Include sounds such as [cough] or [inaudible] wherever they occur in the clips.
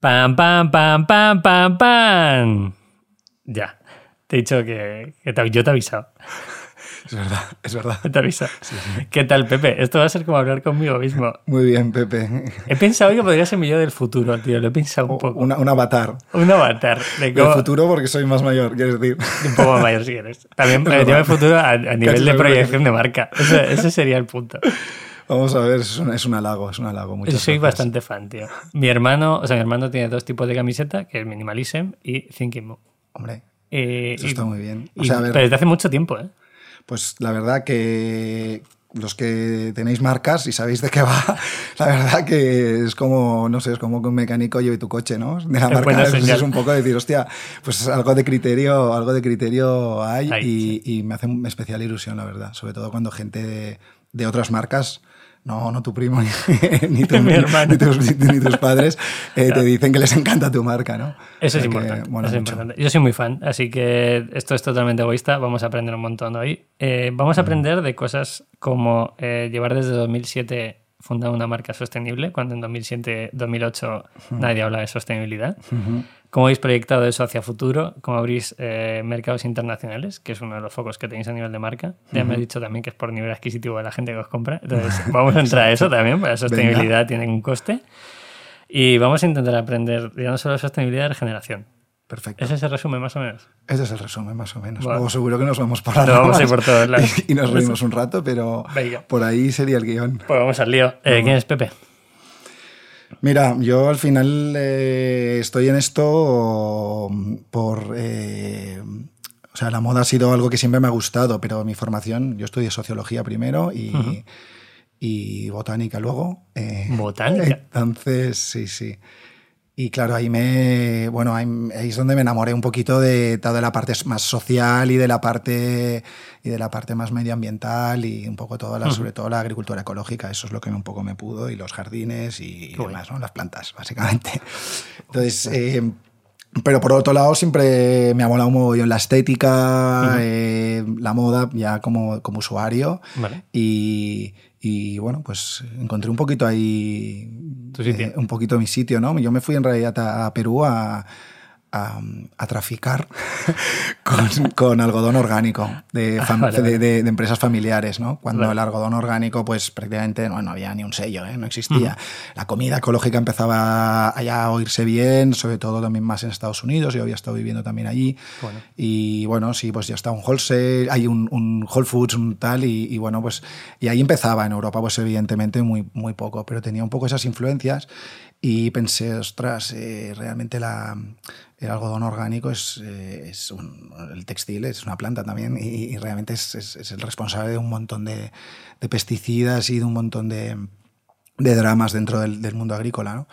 Pam, pam, pam, pam, pam, pam. Ya. Te he dicho que, que te- yo te he avisado. Es verdad, es verdad. Te he avisado. ¿Qué tal, Pepe? Esto va a ser como hablar conmigo mismo. Muy bien, Pepe. He pensado que podría ser mi yo del futuro, tío. Lo he pensado un poco. Una- un avatar. Un avatar. De Del futuro porque soy más mayor, quieres decir. Un poco mayor si quieres. También yo el futuro a, a nivel Casi de proyección de marca. Ese sería el punto. Vamos a ver, es un, es un halago, es un halago. Muchas Soy gracias. bastante fan, tío. Mi hermano, o sea, mi hermano tiene dos tipos de camiseta, que es Minimalism y Thinking Move. Hombre, Eh, eso y- está muy bien. O sea, ver, pero desde hace mucho tiempo, ¿eh? pues la verdad que los que tenéis marcas y sabéis de qué va, [laughs] la verdad que es como, no sé, es como que un mecánico lleve tu coche, ¿no? De la marca es, un poco decir, hostia, pues algo de criterio, algo de criterio hay y me hace especial ilusión, la verdad. Sobre todo cuando gente de, de otras marcas, no, no tu primo [laughs] ni, tu- [laughs] Mi ni tus, ni tus padres, eh, te dicen que les encanta tu marca, ¿no? Eso es que importante. eso es importante. Yo soy muy fan, así que esto es totalmente egoísta. Vamos a aprender un montón hoy. Eh, vamos a aprender de cosas como eh, llevar desde 2007 fundar una marca sostenible, cuando en 2007-2008 nadie habla de sostenibilidad. ¿Cómo habéis proyectado eso hacia futuro? ¿Cómo abrís eh, mercados internacionales? Que es uno de los focos que tenéis a nivel de marca. Ya me he dicho también que es por nivel adquisitivo de la gente que os compra. Entonces, [laughs] vamos a entrar a eso también, porque la sostenibilidad tiene un coste. Y vamos a intentar aprender ya no solo sostenibilidad, de regeneración. Perfecto. Ese se resume más o menos. Ese es el resumen, más o menos. Vale. Luego seguro que nos vamos por las Nos vamos a ir por todos lados. [laughs] y nos reímos un rato, pero Venga. por ahí sería el guion. Pues vamos al lío. Eh, ¿Quién es Pepe? Mira, yo al final eh, estoy en esto por... eh, o sea, la moda ha sido algo que siempre me ha gustado, pero mi formación, yo estudié sociología primero y, y botánica luego. eh, Botánica. [laughs] Entonces, sí, sí. Y claro, ahí me. Bueno, ahí, ahí es donde me enamoré un poquito de toda la parte más social y de la parte y de la parte más medioambiental y un poco toda la, sobre todo la agricultura ecológica. Eso es lo que un poco me pudo, y los jardines y, Qué demás, ¿no? Las plantas, básicamente. [laughs] Entonces, eh, pero por otro lado, siempre me ha molado un mogollón la estética, eh, la moda, ya como, como usuario. Vale. Y, y, bueno, pues encontré un poquito ahí. Tu sitio. eh, un poquito mi sitio, ¿no? Yo me fui en realidad a, a Perú a, a, a traficar [laughs] con, con algodón orgánico de, fam- Vale, vale. de- de- de empresas familiares, ¿no? Cuando Vale. el algodón orgánico, pues prácticamente no, no había ni un sello, ¿eh? no existía. La comida ecológica empezaba a ya a oírse bien, sobre todo también más en Estados Unidos, yo había estado viviendo también allí. Bueno. Y bueno, sí, pues ya está un wholesale, hay un, un Whole Foods, un tal, y, y bueno, pues y ahí empezaba en Europa, pues evidentemente muy, muy poco, pero tenía un poco esas influencias y pensé, ostras, eh, realmente la, el algodón orgánico es, eh, es un- el textil, es una planta también, y, y realmente es, es- es el responsable de un montón de, de pesticidas y de un montón de de dramas dentro del, del mundo agrícola. ¿no?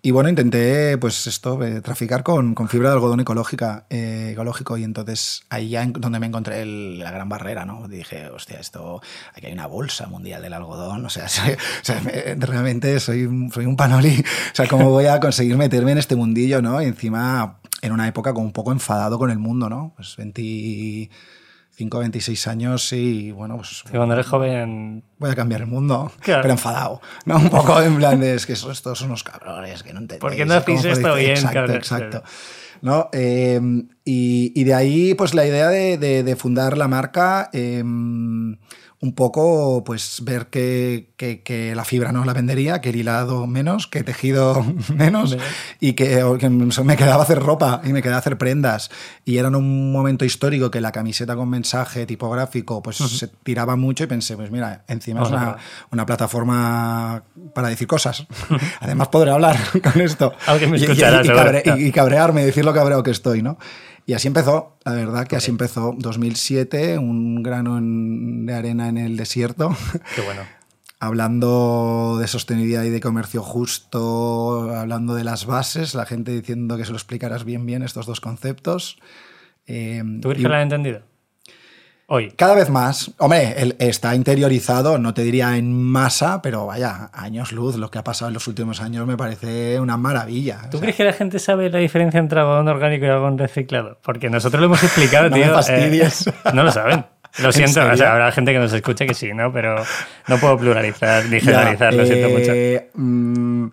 Y bueno, intenté pues esto, eh, traficar con, con fibra de algodón ecológica, eh, ecológico y entonces ahí ya en- donde me encontré el- la gran barrera, ¿no? Dije, hostia, esto, aquí hay una bolsa mundial del algodón, [laughs] o sea, soy- [laughs] o sea, me- realmente soy, soy un panoli, [laughs] o sea, ¿cómo voy a conseguir meterme en este mundillo, ¿no? Y encima en una época como un poco enfadado con el mundo, ¿no? Pues 25, 26 años y bueno, pues Que cuando eres joven. voy a cambiar el mundo, Claro. pero enfadado, ¿no? Un poco en plan de, es que estos, estos son unos cabrones, que no entendéis. ¿Por qué no hacéis ¿Cómo esto podéis-?" bien, Exacto, cabrón? exacto. ¿No? Eh, y, y de ahí, pues la idea de, de- de fundar la marca, eh, un poco, pues ver que, que- que la fibra no la vendería, que el hilado menos, que tejido [laughs] menos, y que, que me quedaba hacer ropa y me quedaba hacer prendas. Y era en un momento histórico que la camiseta con mensaje tipográfico pues se tiraba mucho y pensé, pues mira, encima Vamos es una, una plataforma para decir cosas. [laughs] Además podré hablar [laughs] con esto. Alguien me Y- y- y, cabre- y cabrearme, decir lo cabreo que estoy, ¿no? Y así empezó, la verdad que así empezó 2007, un grano en- de arena en el desierto, [laughs] Qué bueno. hablando de sostenibilidad y de comercio justo, hablando de las bases, la gente diciendo que se lo explicaras bien bien estos dos conceptos. Eh, ¿Tú crees y- que lo han entendido? Hoy. cada vez más, hombre, él está interiorizado, no te diría en masa, pero vaya, años luz, lo que ha pasado en los últimos años me parece una maravilla. ¿Tú O sea, crees que la gente sabe la diferencia entre algodón orgánico y algodón reciclado? Porque nosotros lo hemos explicado, [laughs] No me tío. fastidies. eh, [laughs] no lo saben. Lo siento, o sea, habrá gente que nos escuche que sí, ¿no? Pero no puedo pluralizar ni ya, generalizar, lo siento mucho. eh, mm,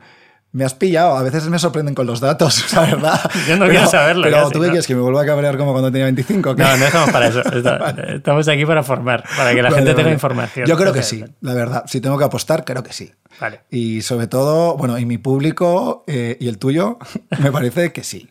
Me has pillado, a veces me sorprenden con los datos, [laughs] la verdad. Yo no quiero saberlo. Pero casi, tú qué ¿no? quieres, que me vuelva a cabrear como cuando tenía 25. ¿qué? No, no estamos para eso. [laughs] Estamos aquí para formar, para que la Vale, gente tenga información. Yo creo que sí, la verdad. Si tengo que apostar, creo que sí. Vale. Y sobre todo, bueno, y mi público eh, y el tuyo, [laughs] me parece que sí.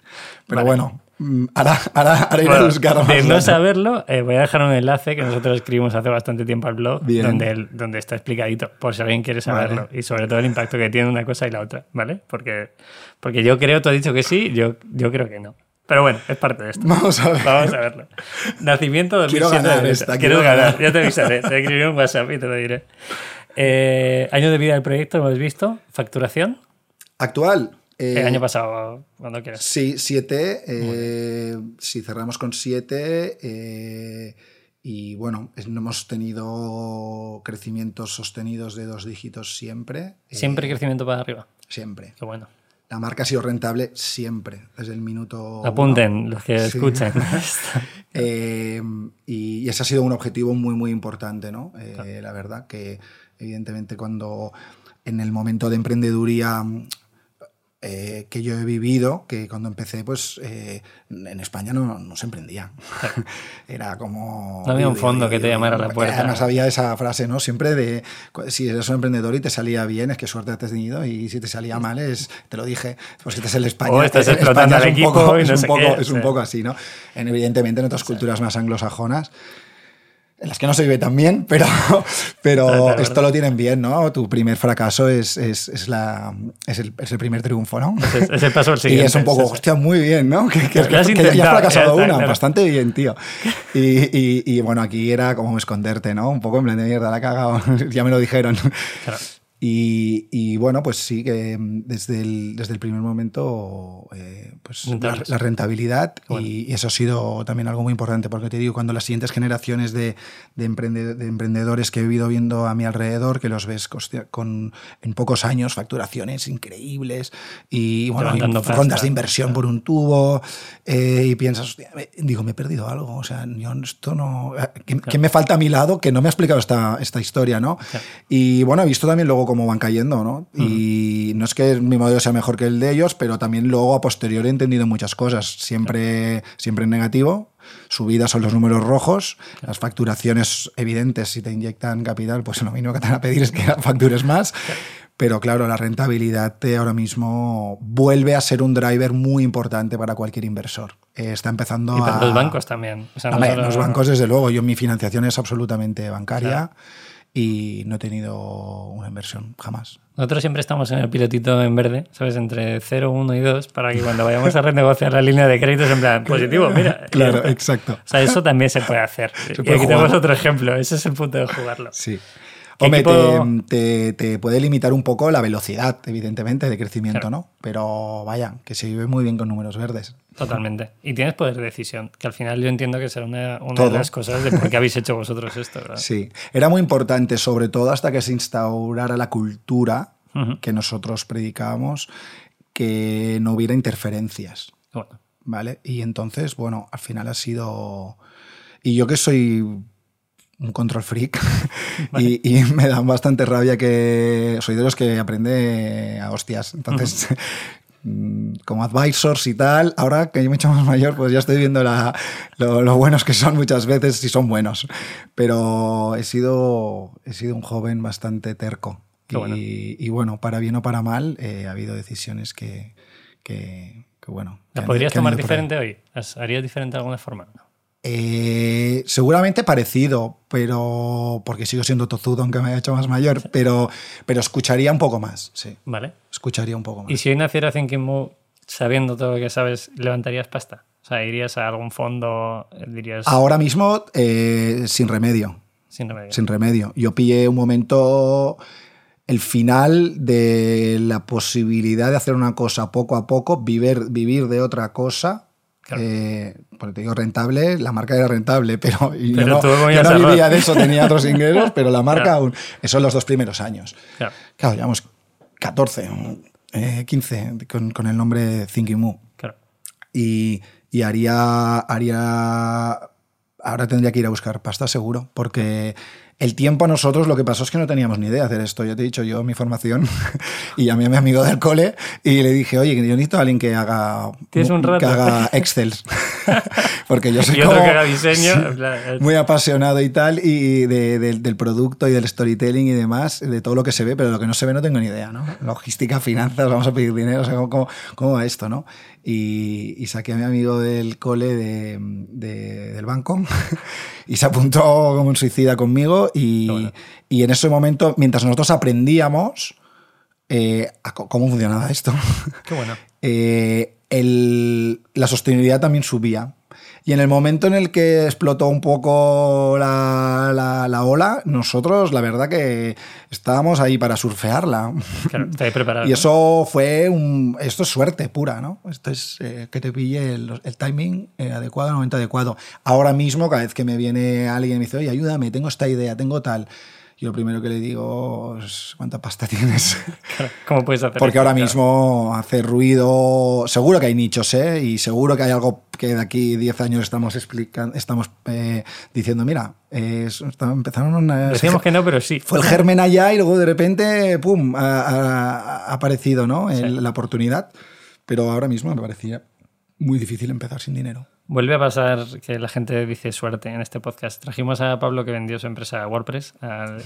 Pero bueno, mm, ahora, ahora, ahora iré Bueno, a buscar más. de no saberlo, eh, voy a dejar un enlace que nosotros escribimos hace bastante tiempo al blog, Bien. donde, donde está explicadito, por si alguien quiere saberlo. Y sobre todo el impacto que tiene una cosa y la otra, ¿vale? Porque, porque yo creo, tú has dicho que sí, yo, yo creo que no. Pero bueno, es parte de esto. Vamos a ver. Vamos a verlo. Nacimiento 2007 Quiero ganar esta, quiero Quiero ganar. ganar. Ya te avisaré. Te escribiré un WhatsApp y te lo diré. Eh, año de vida del proyecto, lo hemos visto. Facturación. Actual. Eh, El año pasado, cuando quieras. Sí, 7. Eh, si cerramos con 7. eh, y bueno, no hemos tenido crecimientos sostenidos de dos dígitos siempre. eh, Siempre crecimiento para arriba. Siempre. Qué bueno. La marca ha sido rentable siempre, desde el minuto. uno. Apunten los que Sí. escuchen. [laughs] [laughs] Eh, y, ese ha sido un objetivo muy, muy importante, ¿no? La verdad que, evidentemente, cuando en el momento de emprendeduría eh, que yo he vivido, que cuando empecé, pues eh, en España no, no se emprendía. [laughs] Era como... No había un fondo que te llamara a la puerta. Además había esa frase, ¿no? Siempre de, si eres un emprendedor y te salía bien, es que suerte has tenido, y si te salía mal, es, te lo dije, pues que estás en [laughs] España. Estás explotando España al es un equipo poco- y es un sé poco- qué, Es un sí. poco así, ¿no? En, evidentemente en otras culturas más anglosajonas, en las que no se vive tan bien, [laughs] pero, pero esto lo tienen bien, ¿no? Tu primer fracaso es, es, es la, es, el, es el primer triunfo, ¿no? Es, el paso al [laughs] Y siguiente. es un poco, hostia, muy bien, ¿no? Que, que, que ya has fracasado una, claro. bastante bien, tío. Y, y, y, bueno, aquí era como esconderte, ¿no? Un poco en plan de mierda, la he cagado, [laughs] ya me lo dijeron. Y, y bueno, pues sí que mm, desde el, desde el primer momento, eh, pues la, rentabilidad Bueno. y, y eso ha sido también algo muy importante, porque te digo, cuando las siguientes generaciones de, de, emprende- de emprendedores que he ido viendo a mi alrededor, que los ves con, en pocos años facturaciones increíbles y bueno, y Levantando pasta. rondas de inversión por un tubo eh, y piensas, hostia, digo, me he perdido algo, o sea, yo esto no... ¿Qué, qué me falta a mi lado que no me ha explicado esta, esta historia, no? Y bueno, he visto también luego cómo van cayendo, ¿no? Y no es que mi modelo sea mejor que el de ellos, pero también luego a posteriori he entendido muchas cosas, siempre, siempre en negativo. Subidas son los números rojos, las facturaciones evidentes, si te inyectan capital, pues lo mínimo que te van a pedir es que factures más. Pero claro, la rentabilidad ahora mismo vuelve a ser un driver muy importante para cualquier inversor. Está empezando Y para a... los bancos también. O sea, no los bancos, desde luego. Yo mi financiación es absolutamente bancaria Claro. Y no he tenido una inversión jamás. Nosotros siempre estamos en el pilotito en verde, ¿sabes? Entre 0, 1 y 2, para que cuando vayamos a renegociar la línea de créditos en plan positivo, mira. [laughs] Claro, exacto. O sea, eso también se puede hacer. y puede aquí jugar. tenemos otro ejemplo. Ese es el punto de jugarlo. Sí. ¿Qué Hombre, equipo- te, te- te puede limitar un poco la velocidad, evidentemente, de crecimiento, Claro. ¿no? Pero vaya, que se vive muy bien con números verdes. Totalmente. Y tienes poder de decisión, que al final yo entiendo que será una, de las cosas de por qué habéis hecho vosotros [laughs] esto, ¿verdad? Sí, era muy importante, sobre todo hasta que se instaurara la cultura que nosotros predicábamos, que no hubiera interferencias. Bueno, ¿vale? Y entonces, bueno, al final ha sido... Y yo que soy un control freak [laughs] y, y me da bastante rabia que soy de los que aprende a hostias. Entonces, [laughs] mm, como advisors y tal, ahora que yo me he hecho más mayor, pues ya estoy viendo la- lo, lo buenos que son muchas veces, si son buenos. Pero he sido, he sido un joven bastante terco. Y, bueno. y bueno, para bien o para mal, eh, ha habido decisiones que, que, que, bueno. que ¿la han- podrías tomar diferente hoy? ¿Has- ¿Harías diferente de alguna forma? Eh, seguramente parecido, pero porque sigo siendo tozudo aunque me haya hecho más mayor, [laughs] pero, pero escucharía un poco más, sí, Vale. escucharía un poco más. ¿Y si hoy naciera Thinking Move sabiendo todo lo que sabes, levantarías pasta? O sea, irías a algún fondo, eh, dirías Ahora mismo, eh, sin remedio, sin remedio. sin remedio. Yo pillé un momento, el final de la posibilidad de hacer una cosa poco a poco, vivir, vivir de otra cosa. Claro. Eh, porque te digo rentable, la marca era rentable, [laughs] pero, y yo no, yo no vivía de eso, tenía otros [laughs] ingresos, pero la marca Claro. aún. Eso en los dos primeros años. Claro. Claro, llevamos 14, eh, 15 con, con el nombre Thinking Moo. claro. Y, y haría, haría. Ahora tendría que ir a buscar pasta seguro, porque El tiempo a nosotros lo que pasó es que no teníamos ni idea de hacer esto. Ya te he dicho yo mi formación [laughs] y llamé a mi amigo del cole y le dije, oye, yo necesito a alguien que haga, un rato? Que haga Excel. [laughs] [laughs] Porque yo soy y otro que haga diseño. muy apasionado y tal y del producto y del storytelling y demás, de todo lo que se ve, pero lo que no se ve no tengo ni idea, ¿no? Logística, finanzas, vamos a pedir dinero, o sea, ¿cómo, cómo va esto, no? Y, saqué a mi amigo del cole de, del banco [laughs] y se apuntó como un suicida conmigo y, y en ese momento, mientras nosotros aprendíamos eh, cómo funcionaba esto, Qué bueno. [laughs] eh, el, la sostenibilidad también subía. Y en el momento en el que explotó un poco la, la, ola, nosotros la verdad que estábamos ahí para surfearla. Claro, preparado. [laughs] Y eso fue un... Esto es suerte pura, ¿no? Esto es eh, que te pille el, el timing eh, adecuado, el momento adecuado. Ahora mismo, cada vez que me viene alguien y me dice, oye, ayúdame, tengo esta idea, tengo tal y lo primero que le digo es cuánta pasta [laughs] tienes. ¿Cómo puedes hacer Porque ahora mismo hace ruido, seguro que hay nichos, ¿eh? Y seguro que hay algo que de aquí 10 años estamos explicando, estamos eh, diciendo, mira, eh, empezaron una... Decíamos [laughs] que no, pero sí. Fue el germen allá y luego de repente, ¡pum!, ha, aparecido, ¿no? La oportunidad. Pero ahora mismo me parecía muy difícil empezar sin dinero. Vuelve a pasar que la gente dice suerte en este podcast. Trajimos a Pablo que vendió su empresa WordPress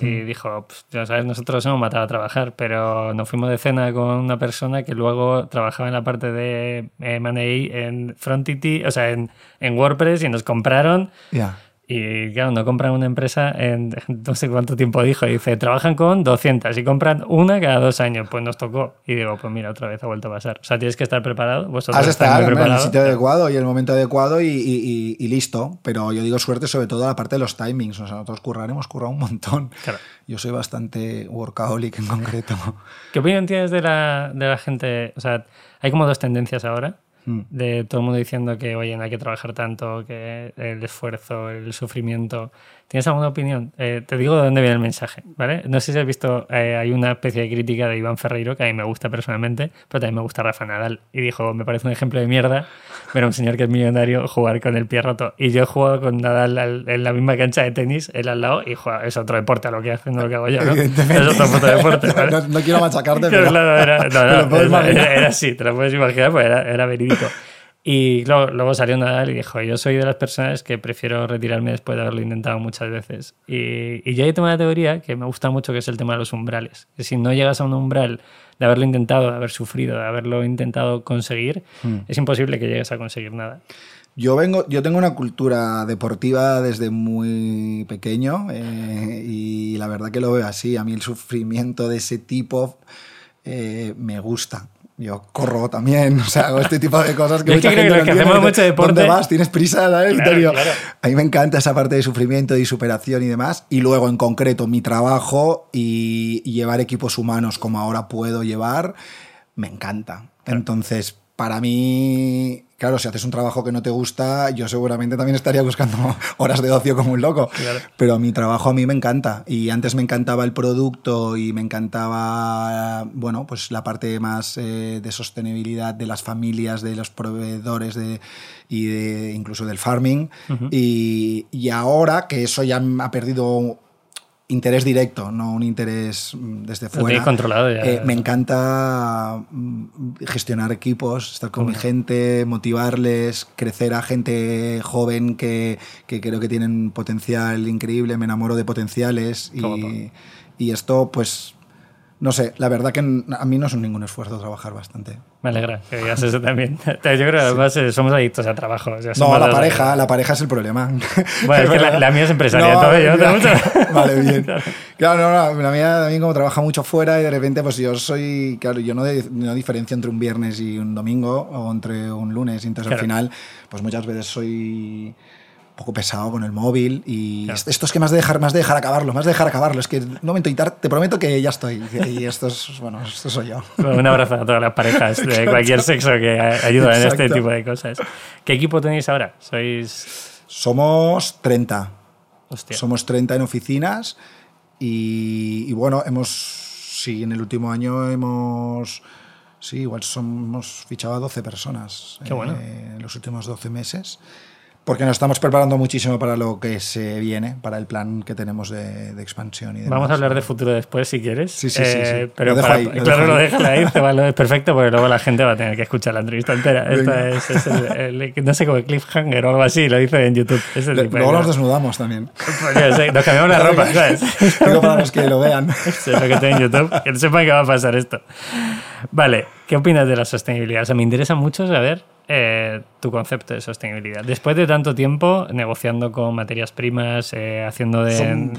y dijo, ya sabes, nosotros hemos matado a trabajar, pero nos fuimos de cena con una persona que luego trabajaba en la parte de M&A en Frontity, o sea, en, en WordPress y nos compraron. Ya. Y claro, no compran una empresa en [laughs] no sé cuánto tiempo dijo. Dice, trabajan con 200 y compran una cada dos años. Pues nos tocó. Y digo, pues mira, otra vez ha vuelto a pasar. O sea, tienes que estar preparado. Vosotros Has estar en el sitio adecuado y el momento adecuado y, listo. Pero yo digo suerte sobre todo a la parte de los timings. O sea, nosotros curraremos, currado un montón. Claro. Yo soy bastante workaholic en concreto. ¿Qué opinión tienes de la, de la gente? O sea, hay como dos tendencias ahora Mm. de todo el mundo diciendo que, oye, no hay que trabajar tanto, que el esfuerzo, el sufrimiento. ¿Tienes alguna opinión? Eh, te digo de dónde viene el mensaje, ¿vale? No sé si has visto, eh, hay una especie de crítica de Iván Ferreiro que a mí me gusta personalmente, pero también me gusta Rafa Nadal. Y dijo, me parece un ejemplo de mierda ver a un señor que es millonario jugar con el pie roto. Y yo he jugado con Nadal en la misma cancha de tenis, él al lado, y juega, es otro deporte a lo que hace, no lo que hago yo, ¿no? Es otro deporte. [laughs] no, quiero machacarte, [laughs] pero... era, [laughs] era, así, te lo puedes imaginar, pues era, era verídico. Y luego, luego, salió Nadal y dijo, yo soy de las personas que prefiero retirarme después de haberlo intentado muchas veces. Y, y yo ahí tengo una teoría que me gusta mucho, que es el tema de los umbrales. Que si no llegas a un umbral de haberlo intentado, de haber sufrido, de haberlo intentado conseguir, hmm. es imposible que llegues a conseguir nada. Yo, vengo, yo tengo una cultura deportiva desde muy pequeño eh, y la verdad que lo veo así. A mí el sufrimiento de ese tipo eh, me gusta yo corro también, [laughs] o sea, hago este tipo de cosas que mucha gente que hacemos mucho deporte. ¿Dónde vas? ¿Tienes prisa? A mí me encanta esa parte de sufrimiento y superación y demás. Y luego, en concreto, mi trabajo y llevar equipos humanos como ahora puedo llevar, me encanta. Entonces, para mí Claro, si haces un trabajo que no te gusta, yo seguramente también estaría buscando [laughs] horas de ocio como un loco. Pero mi trabajo a mí me encanta. Y antes me encantaba el producto y me encantaba, bueno, pues la parte más eh, de sostenibilidad de las familias, de los proveedores de, y de, incluso del farming. y, y ahora que eso ya ha perdido interés directo, no un interés mm, desde fuera. controlado ya. Eh, me encanta mm, gestionar equipos, estar con mi gente, motivarles, crecer a gente joven que, que, creo que tienen potencial increíble, me enamoro de potenciales y, y esto pues no sé, la verdad que a mí no es ningún esfuerzo trabajar bastante. Me alegra que digas eso también. [laughs] Yo creo que además eh, somos adictos al trabajo. no, la pareja, la pareja es el problema. Bueno, [laughs] es que la, mía es empresaria, yo [laughs] Vale, bien. Claro, no, no, la mía también como trabaja mucho fuera y de repente pues yo soy, claro, yo no, no diferencio entre un viernes y un domingo o entre un lunes, entonces al final pues muchas veces soy poco pesado con el móvil y esto es que más de dejar más de dejar acabarlo, más de dejar acabarlo, es que un momento y te prometo que ya estoy y esto es bueno, esto soy yo. Un abrazo a todas las parejas de [laughs] cualquier sexo que ayudan en este tipo de cosas. ¿Qué equipo tenéis ahora? Sois somos 30. Somos 30 en oficinas y, bueno, hemos sí, en el último año hemos sí, igual somos fichado a 12 personas Qué bueno. Eh, en los últimos 12 meses porque nos estamos preparando muchísimo para lo que se viene, para el plan que tenemos de, de expansión. Y demás. Vamos a hablar de futuro después, si quieres. Sí, sí, sí, Eh, sí. Pero Lo para- ahí, lo claro, lo dejas ahí, te [laughs] va- lo es perfecto, porque luego la gente va a tener que escuchar la entrevista entera. Esto Venga. es, es el, el- no sé, como el cliffhanger o algo así, lo dice en YouTube. De Luego nos desnudamos también. Pues sé, Nos cambiamos la ropa, ¿sabes? Digo para los que lo vean. [laughs] Eso es lo que tengo en YouTube, que no sepan que va a pasar esto. Vale, ¿qué opinas de la sostenibilidad? O sea, me interesa mucho saber eh, tu concepto de sostenibilidad. Después de tanto tiempo negociando con materias primas, eh, haciendo de... Son-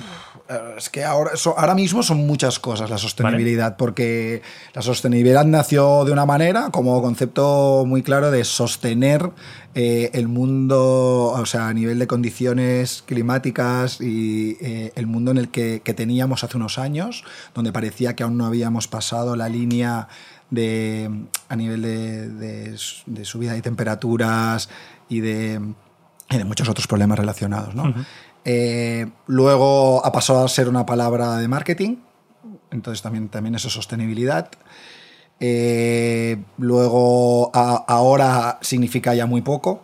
eh, es que ahora, so- ahora mismo son muchas cosas la sostenibilidad, porque la sostenibilidad nació de una manera como concepto muy claro de sostener eh, el mundo, o sea, a nivel de condiciones climáticas y el mundo en el que, que teníamos hace unos años, donde parecía que aún no habíamos pasado la línea de, a nivel de, de de subida de temperaturas y de, y de muchos otros problemas relacionados. ¿no? Eh, luego ha pasado a ser una palabra de marketing, entonces también, también eso es sostenibilidad. Eh, luego a- ahora significa ya muy poco,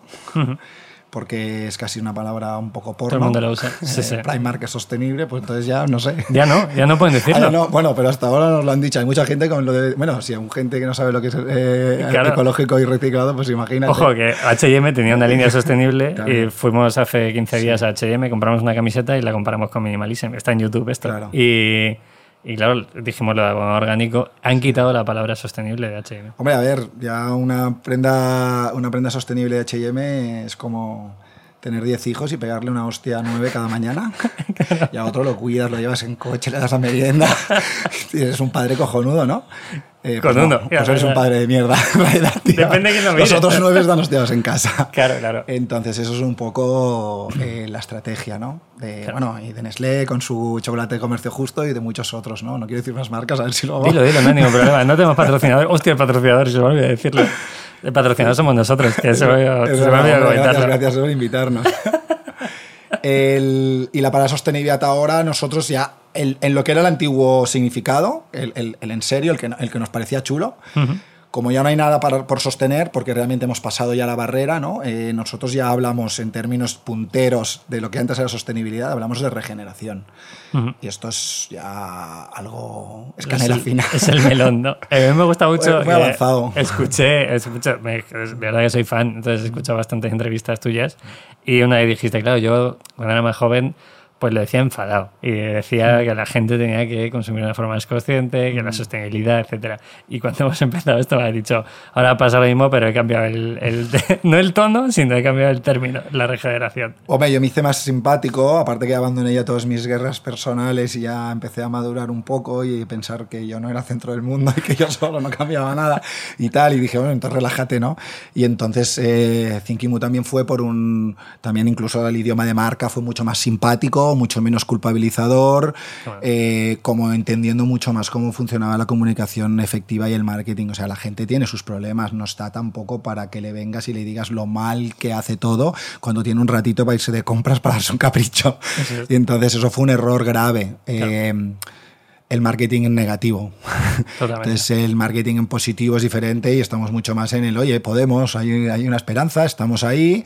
porque es casi una palabra un poco porno. el mundo la usa. [laughs] Sí, Eh, sí. Primark es sostenible, pues entonces ya no sé. Ya no, ya no pueden [laughs] Ah, decirlo. no, bueno, pero hasta ahora nos lo han dicho. Hay mucha gente con lo de. Bueno, si hay gente que no sabe lo que es eh, Claro. ecológico y reciclado, pues imagínate. Ojo, que HM tenía una línea [laughs] sostenible Claro. y fuimos hace 15 días a HM, compramos una camiseta y la comparamos con Minimalism. Está en YouTube esto. Claro. Y, y claro, dijimos lo de orgánico. Han quitado la palabra sostenible de HM. Hombre, a ver, ya una prenda, una prenda sostenible de HM es como tener 10 hijos y pegarle una hostia a 9 cada mañana. [laughs] Y a otro lo cuidas, lo llevas en coche, le das la merienda. [laughs] Y eres un padre cojonudo, ¿no? Eh, pues Cojonudo, no, pues eres un padre de mierda. [laughs] Depende de quién lo Los mire. otros nueve están hostiados en casa. [laughs] Claro, claro. Entonces, eso es un poco eh, la estrategia, ¿no? De, Bueno, y de Nestlé con su chocolate de comercio justo y de muchos otros, ¿no? No quiero decir más marcas, a ver si luego. Dilo, dilo, no hay ningún problema. No tenemos [laughs] patrocinador. Hostia, el patrocinador, se me olvidó decirlo. El patrocinador somos nosotros, que se me olvidó hombre, gracias, por invitarnos. El- y la para sostenibilidad ahora, nosotros ya, el- en lo que era el antiguo significado, el, el- el en serio, el que, el que nos parecía chulo, como ya no hay nada para- por sostener, porque realmente hemos pasado ya la barrera, ¿no? Eh, nosotros ya hablamos en términos punteros de lo que antes era sostenibilidad, hablamos de regeneración. Y esto es ya algo... Es canela el, fina. Es el melón, ¿no? [laughs] Eh, a mí me gusta mucho. Muy que avanzado. Escuché, escuché me- es verdad que soy fan, entonces he escuchado bastantes entrevistas tuyas. Y una vez dijiste, claro, yo cuando era más joven, pues lo decía enfadado. Y decía que la gente tenía que consumir de una forma más consciente, que la sostenibilidad, etcétera. Y cuando [laughs] hemos empezado esto, me has dicho, ahora pasa lo mismo, pero he cambiado el, el- [laughs] no el tono, sino he cambiado el término, la regeneración. Hombre, yo me hice más simpático, aparte que abandoné ya todas mis guerras personales y ya empecé a madurar un poco y pensar que yo no era centro del mundo [laughs] y que yo solo no cambiaba nada y tal. Y dije, bueno, entonces relájate, ¿no? Y entonces eh, Thinkimu también fue por un. También incluso el idioma de marca fue mucho más simpático, mucho menos culpabilizador, Claro. eh, como entendiendo mucho más cómo funcionaba la comunicación efectiva y el marketing. O sea, la gente tiene sus problemas, no está tampoco para que le vengas y le digas lo mal que hace todo cuando tiene un ratito para irse de compras para darse un capricho. Y entonces eso fue un error grave. Eh, el marketing en negativo. [laughs] Totalmente. Entonces el marketing en positivo es diferente y estamos mucho más en el, oye, podemos, hay, hay una esperanza, estamos ahí.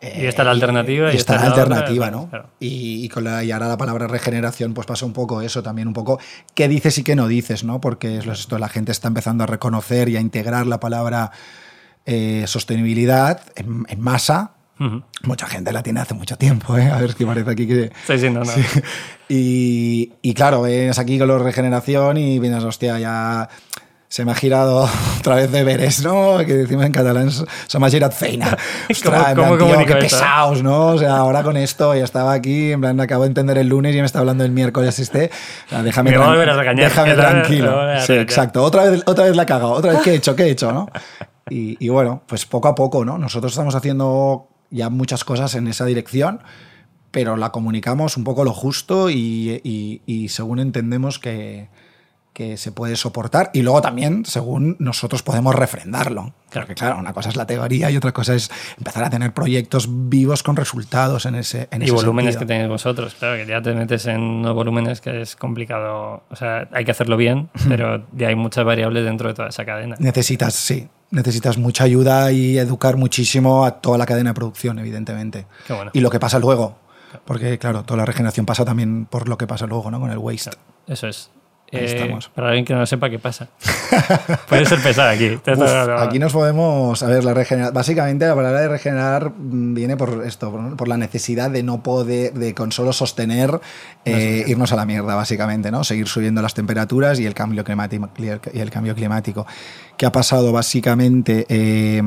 Y está la alternativa Y, esta la otra, alternativa, ¿no? claro. Y, y con la, y ahora la palabra regeneración, pues pasa un poco eso también, un poco qué dices y qué no dices, ¿no? Porque es lo- esto, la gente está empezando a reconocer y a integrar la palabra eh, sostenibilidad en, en masa. Mucha gente la tiene hace mucho tiempo, ¿eh? A ver, es que parece aquí que... Sí, sí, no, no. Y, y claro, ves aquí con la regeneración y vienes, hostia, ya se me ha girado [laughs] otra vez deberes, ¿no? Que decimos en catalán, se me ha girado feina. [laughs] Ostras, en cómo plan, tío, comunico qué pesados, ¿no? O sea, ahora con esto, ya estaba aquí, en plan, acabo de entender el lunes y me está hablando el miércoles este. O sea, déjame, Me a déjame [laughs] tranquilo. la voy a Sí, exacto. Otra vez, otra vez la he cagado. Otra vez, ¿qué he hecho? ¿Qué he hecho, no? Y, y bueno, pues poco a poco, ¿no? Nosotros estamos haciendo ya muchas cosas en esa dirección, pero la comunicamos un poco lo justo y, y- y según entendemos que, que se puede soportar y luego también según nosotros podemos refrendarlo. Porque claro, una cosa es la teoría y otra cosa es empezar a tener proyectos vivos con resultados en ese en y ese volúmenes sentido. que tenéis vosotros. Claro, que ya te metes en unos volúmenes que es complicado. O sea, hay que hacerlo bien, [laughs] pero ya hay muchas variables dentro de toda esa cadena. Necesitas, sí. necesitas mucha ayuda y educar muchísimo a toda la cadena de producción, evidentemente. Y lo que pasa luego, porque claro, toda la regeneración pasa también por lo que pasa luego, ¿no? Con el waste. Eso es. Eh, para alguien que no sepa qué pasa. [laughs] Puedes empezar aquí. aquí nos podemos. A ver, la regeneración. Básicamente, la palabra de regenerar mm, viene por esto, por, la necesidad de no poder, de con solo sostener, eh, irnos a la mierda, básicamente, ¿no? Seguir subiendo las temperaturas y el cambio climático. Y el cambio climático. ¿Qué ha pasado básicamente? Eh,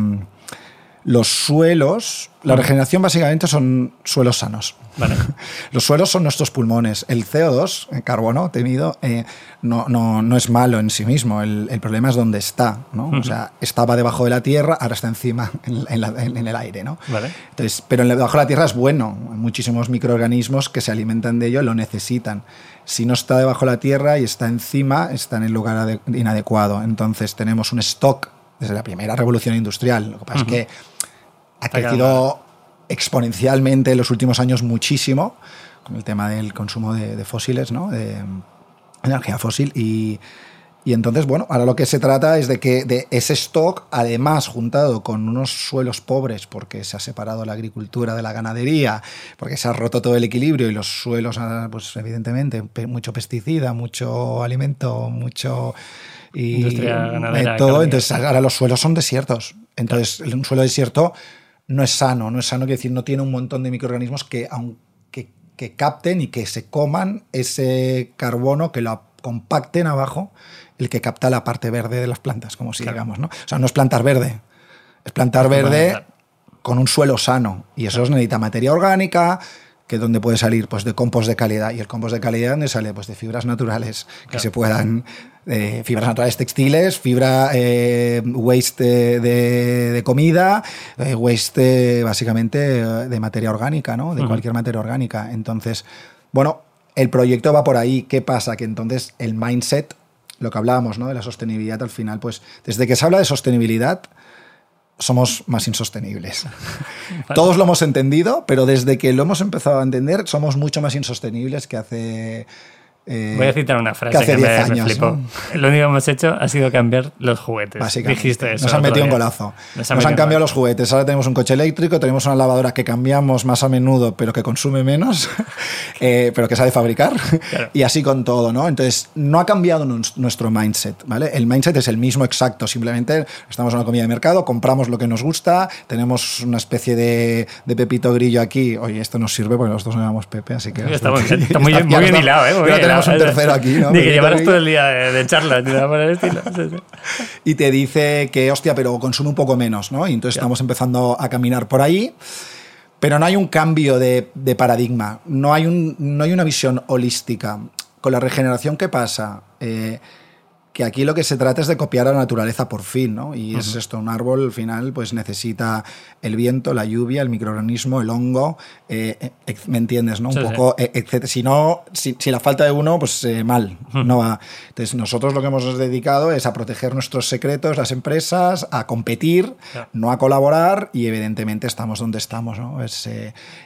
los suelos, la regeneración básicamente son suelos sanos. [laughs] Los suelos son nuestros pulmones. El CO2, el carbono temido, eh, no, no, es malo en sí mismo. El, problema es dónde está. ¿no? O sea, estaba debajo de la tierra, ahora está encima [laughs] en, el aire. ¿no? Entonces, pero debajo de la tierra es bueno. muchísimos microorganismos que se alimentan de ello lo necesitan. Si no está debajo de la tierra y está encima, está en el lugar inadecuado. Entonces tenemos un stock desde la primera revolución industrial. Lo que pasa es que ha crecido exponencialmente en los últimos años muchísimo con el tema del consumo de, fósiles, ¿no? de energía fósil. Y, y entonces, bueno, ahora lo que se trata es de que de ese stock, además juntado con unos suelos pobres, porque se ha separado la agricultura de la ganadería, porque se ha roto todo el equilibrio y los suelos, ah, pues evidentemente, mucho pesticida, mucho alimento, mucho... Y todo, entonces ahora los suelos son desiertos. Entonces, un suelo desierto no es sano, no es sano, quiere decir, no tiene un montón de microorganismos que, aunque, que capten y que se coman ese carbono, que lo compacten abajo, el que capta la parte verde de las plantas, como si digamos, ¿no? O sea, no es plantar verde, es plantar verde con un suelo sano. Y eso necesita materia orgánica, que donde puede salir pues de compost de calidad y el compost de calidad donde sale pues de fibras naturales que se puedan eh, fibras naturales textiles fibra eh, waste de, comida eh, waste básicamente de materia orgánica no de cualquier materia orgánica. Entonces bueno el proyecto va por ahí. Qué pasa que entonces el mindset lo que hablábamos no de la sostenibilidad al final pues desde que se habla de sostenibilidad somos más insostenibles. [laughs] Todos lo hemos entendido, pero desde que lo hemos empezado a entender, somos mucho más insostenibles que hace eh, Voy a citar una frase que, me, años, flipó. Lo único que hemos hecho ha sido cambiar los juguetes. Dijiste eso. Nos han metido un golazo. Nos, han, cambiado los juguetes. Ahora tenemos un coche eléctrico, tenemos una lavadora que cambiamos más a menudo, pero que consume menos, [laughs] eh, pero que sabe fabricar. Y así con todo, ¿no? Entonces, no ha cambiado nuestro mindset, ¿vale? El mindset es el mismo exacto. Simplemente estamos en una comida de mercado, compramos lo que nos gusta, tenemos una especie de, pepito grillo aquí. Oye, esto nos sirve porque nosotros no llamamos Pepe, así que. Está, [laughs] muy, muy, bien hilado, ¿eh? Tenemos un tercero aquí, ¿no? [laughs] Ni que llevaras todo el día de, charla, por el estilo. Y te dice que, hostia, pero consume un poco menos, ¿no? Y entonces estamos empezando a caminar por ahí. Pero no hay un cambio de, paradigma, no hay, un, no hay una visión holística. Con la regeneración, ¿qué pasa? Eh, que aquí lo que se trata es de copiar a la naturaleza por fin, ¿no? Y es esto, un árbol al final pues necesita el viento, la lluvia, el microorganismo, el hongo, eh, eh, ¿me entiendes, no? Un poco, eh, Si no, si, la falta de uno, pues mal, no va. Entonces nosotros lo que hemos dedicado es a proteger nuestros secretos, las empresas, a competir, no a colaborar y evidentemente estamos donde estamos, ¿no? Es,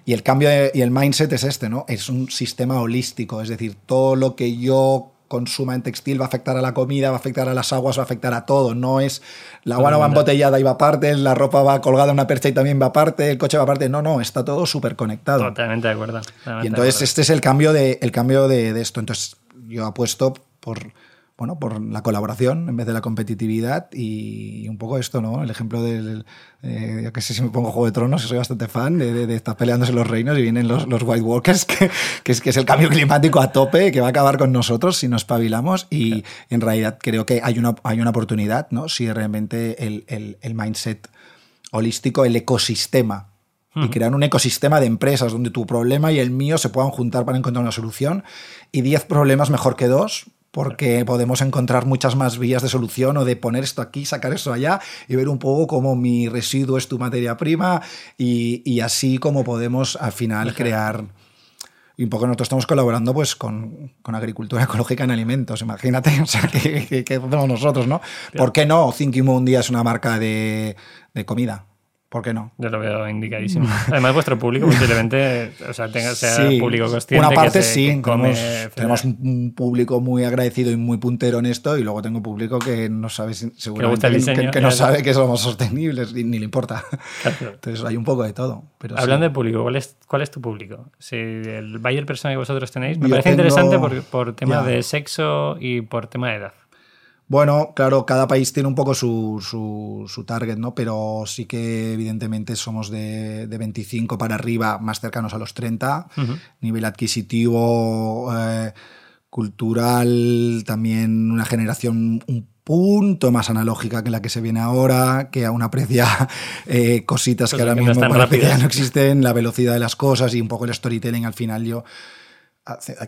y el cambio y el mindset es este, ¿no? Es un sistema holístico, es decir, todo lo que yo consuma en textil va a afectar a la comida, va a afectar a las aguas, va a afectar a todo. No es la agua va embotellada y va aparte, la ropa va colgada en una percha y también va aparte, el coche va aparte. No, no, está todo súper conectado. Totalmente de acuerdo. y entonces este es el cambio de, el cambio de, de esto. Entonces yo apuesto por bueno, por la colaboración en vez de la competitividad y un poco esto, ¿no? El ejemplo del, eh, yo que sé si me pongo Juego de Tronos, soy bastante fan de, de, estar peleándose los reinos y vienen los, los White Walkers, [laughs] que, que, es, que es el cambio climático a tope, que va a acabar con nosotros si nos espabilamos y en realidad creo que hay una, hay una oportunidad, ¿no? Si realmente el, el, el mindset holístico, el ecosistema y crear un ecosistema de empresas donde tu problema y el mío se puedan juntar para encontrar una solución y 10 problemas mejor que dos porque podemos encontrar muchas más vías de solución o de poner esto aquí, sacar esto allá y ver un poco cómo mi residuo es tu materia prima y, así como podemos al final crear... Y un poco nosotros estamos colaborando pues con, agricultura ecológica en alimentos, imagínate, [laughs] o sea, ¿qué, hacemos nosotros, no? ¿Por qué no Thinking Moon día es una marca de, de comida? ¿Por qué no? Yo lo veo indicadísimo. [laughs] Además, vuestro público posiblemente o sea, tenga, sea público consciente. Una parte que sí, tenemos, un público muy agradecido y muy puntero en esto, y luego tengo un público que no sabe, seguramente que, no sabe que somos sostenibles y ni le importa. Entonces hay un poco de todo. Pero Hablando de público, ¿cuál es, ¿cuál es tu público? Si el buyer persona que vosotros tenéis, me parece interesante por, por tema de sexo y por tema de edad. Bueno, claro, cada país tiene un poco su, su, target, ¿no? Pero sí que evidentemente somos de, de 25 para arriba, más cercanos a los 30. Nivel adquisitivo, eh, cultural, también una generación un punto más analógica que la que se viene ahora, que aún aprecia [laughs] eh, cositas que ahora mismo no, no existen, la velocidad de las cosas y un poco el storytelling al final yo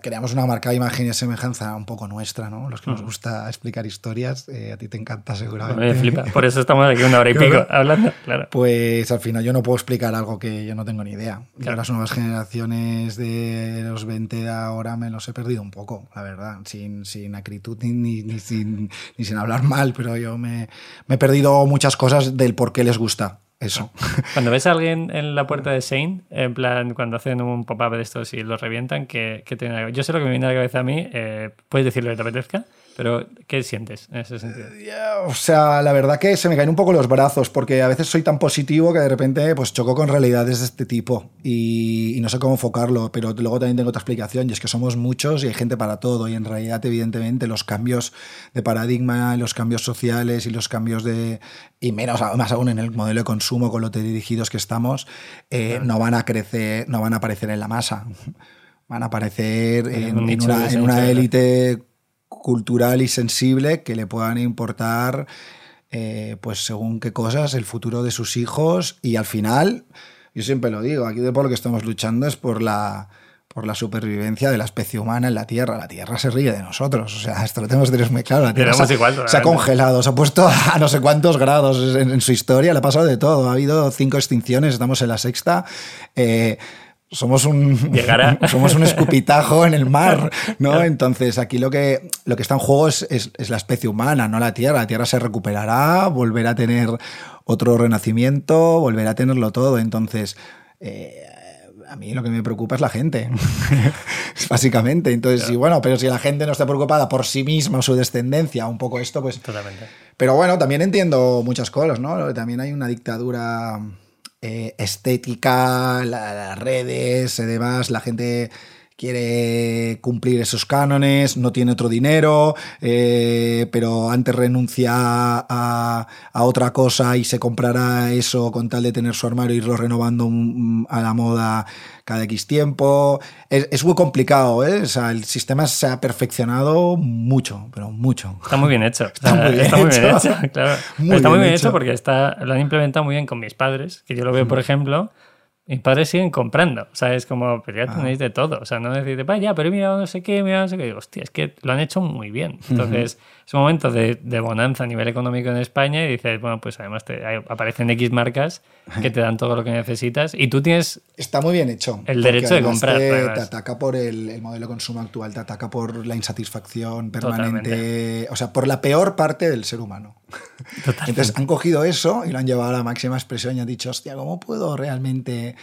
creamos una marca de imagen y semejanza un poco nuestra, ¿no? Los que nos mm. gusta explicar historias, eh, a ti te encanta seguramente. Me flipa. Por eso estamos aquí una hora y [laughs] pico hablando, claro. Pues al final yo no puedo explicar algo que yo no tengo ni idea. las nuevas generaciones de los 20 de ahora me los he perdido un poco, la verdad, sin, sin acritud ni, ni, sin, ni sin hablar mal, pero yo me, me he perdido muchas cosas del por qué les gusta. Eso. [laughs] Cuando ves a alguien en la puerta de Shane, en plan, cuando hacen un pop-up de estos y lo revientan, que, que tiene Yo sé lo que me viene a la cabeza a mí, eh, puedes decirlo que te apetezca, pero, ¿qué sientes en ese sentido? Eh, o sea, la verdad que se me caen un poco los brazos, porque a veces soy tan positivo que de repente pues choco con realidades de este tipo y, no sé cómo enfocarlo, pero luego también tengo otra explicación, y es que somos muchos y hay gente para todo, y en realidad, evidentemente, los cambios de paradigma, los cambios sociales y los cambios de... y menos, más aún en el modelo de consumo con lo dirigidos que estamos, eh, no van a crecer, no van a aparecer en la masa. [laughs] Van a aparecer en, una, en, una, élite cultural y sensible que le puedan importar, eh, pues según qué cosas, el futuro de sus hijos y al final, yo siempre lo digo, aquí de por lo que estamos luchando es por la por la supervivencia de la especie humana en la Tierra. La Tierra se ríe de nosotros. O sea, [laughs] esto lo tenemos que tener muy claro. La Tierra se, ha congelado, se ha puesto [laughs] a no sé cuántos grados en, su historia. Le ha pasado de todo. Ha habido cinco extinciones, estamos en la sexta. Eh, somos un, [laughs] somos un escupitajo en el mar, ¿no? Entonces, aquí lo que, lo que está en juego es, es, la especie humana, no la Tierra. La Tierra se recuperará, volverá a tener otro renacimiento, volverá a tenerlo todo. Entonces, eh, a mí lo que me preocupa es la gente, [laughs] básicamente. Entonces, bueno, pero si la gente no está preocupada por sí misma o su descendencia, un poco esto, pues... Totalmente. Pero bueno, también entiendo muchas cosas, ¿no? También hay una dictadura eh, estética, las redes, demás, la gente quiere cumplir esos cánones, no tiene otro dinero, eh, pero antes renuncia a, otra cosa y se comprará eso con tal de tener su armario y irlo renovando a la moda cada X tiempo. Es, muy complicado, ¿eh? el sistema se ha perfeccionado mucho, pero mucho. Está muy bien hecho. Está, muy bien, hecho. claro. está muy bien hecho. porque está, lo han implementado muy bien con mis padres, que yo lo veo, por ejemplo mis padres siguen comprando. O sea, es como, pero ya ah. tenéis de todo. O sea, no decís, vaya, pero mira, no sé qué, mira, no sé qué. Digo, hostia, es que lo han hecho muy bien. Entonces, es un momento de, de, bonanza a nivel económico en España y dices, bueno, pues además te, aparecen X marcas que te dan todo lo que necesitas y tú tienes. Está muy bien hecho. El derecho de comprar. Te, te, ataca por el, el, modelo de consumo actual, te ataca por la insatisfacción permanente. O sea, por la peor parte del ser humano. [laughs] Entonces, han cogido eso y lo han llevado a la máxima expresión y han dicho, hostia, ¿cómo puedo realmente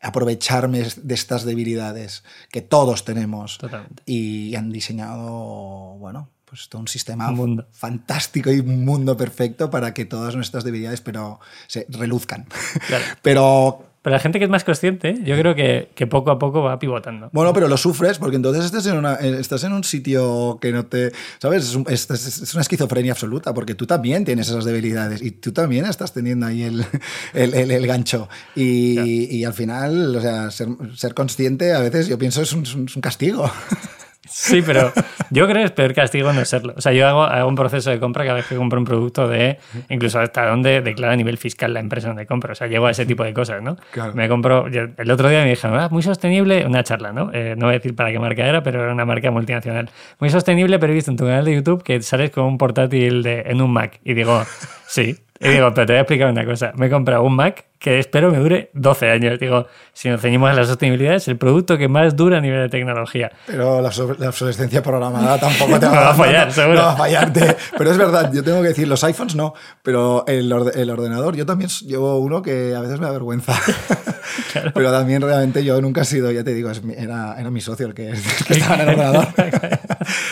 aprovecharme de estas debilidades que todos tenemos. Y han diseñado, bueno, pues todo un sistema mundo. fantástico y un mundo perfecto para que todas nuestras debilidades pero se reluzcan. [laughs] pero pero la gente que es más consciente, yo creo que, que, poco a poco va pivotando. Bueno, pero lo sufres porque entonces estás en, una, eh, estás en un sitio que no te... ¿Sabes? Es, es, una esquizofrenia absoluta porque tú también tienes esas debilidades y tú también estás teniendo ahí el, [laughs] el, el, gancho. Y, y, al final, o sea, ser, ser, consciente a veces yo pienso es un, es un castigo. [laughs] Sí, pero yo creo que es peor castigo no serlo. O sea, yo hago, un proceso de compra cada vez que compro un producto de incluso hasta dónde declara a nivel fiscal la empresa donde compro. O sea, llego a ese tipo de cosas, ¿no? Me compro, el otro día me dijeron, ah, muy sostenible, una charla, ¿no? Eh, no voy a decir para qué marca era, pero era una marca multinacional. Muy sostenible, pero he visto en tu canal de YouTube que sales con un portátil de, en un Mac. Y digo, Sí, Y digo, pero te voy a explicar una cosa. Me he comprado un Mac que espero me dure 12 años. Digo, si nos ceñimos a la sostenibilidad, es el producto que más dura a nivel de tecnología. Pero la, obsolescencia programada tampoco te [laughs] va, a fallar, seguro. No va a fallarte. Pero es verdad, yo tengo que decir, los iPhones no, pero el, el ordenador, yo también llevo uno que a veces me da vergüenza. [laughs] Pero también realmente yo nunca he sido, ya te digo, era, era mi socio el que, estaba en el ordenador. [laughs]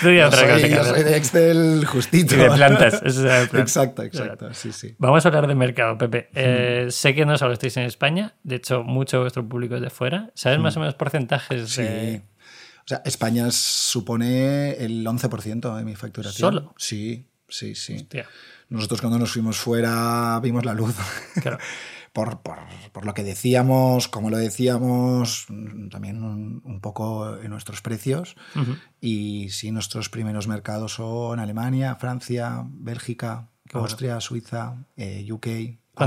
yo, soy, de Excel justito. Y de plantas. [laughs] Exacto, exacto. Sí, sí. Vamos a hablar de mercado, Pepe. Eh, sé que no solo estáis en España, de hecho, mucho de vuestro público es de fuera. ¿Sabes más o menos porcentajes? Sí. O sea, España supone el 11% de mi facturación. ¿Solo? Sí, sí, sí. Nosotros cuando nos fuimos fuera vimos la luz. Claro. [laughs] por, por, por, lo que decíamos, como lo decíamos, también un, poco en nuestros precios. Y sí, nuestros primeros mercados son Alemania, Francia, Bélgica, Austria, Suiza, eh, UK,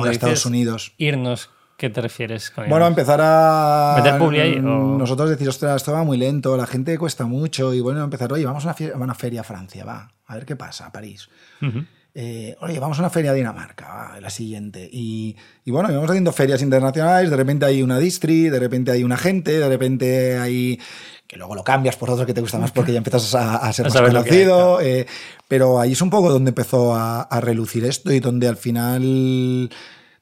Estados Unidos. Irnos, ¿qué te refieres con Bueno, empezar a... ¿Meter publi ahí? Nosotros decir, ostras, esto va muy lento, la gente cuesta mucho. Y bueno, empezar, oye, vamos a una, feria a Francia, va, a ver qué pasa, a París. Eh, oye, vamos a una feria a Dinamarca, la siguiente. Y, y, bueno, vamos haciendo ferias internacionales, de repente hay una distri, de repente hay un agente, de repente hay que luego lo cambias por otro que te gusta más porque ya empiezas a, ser [laughs] más conocido. Eh, pero ahí es un poco donde empezó a, relucir esto y donde al final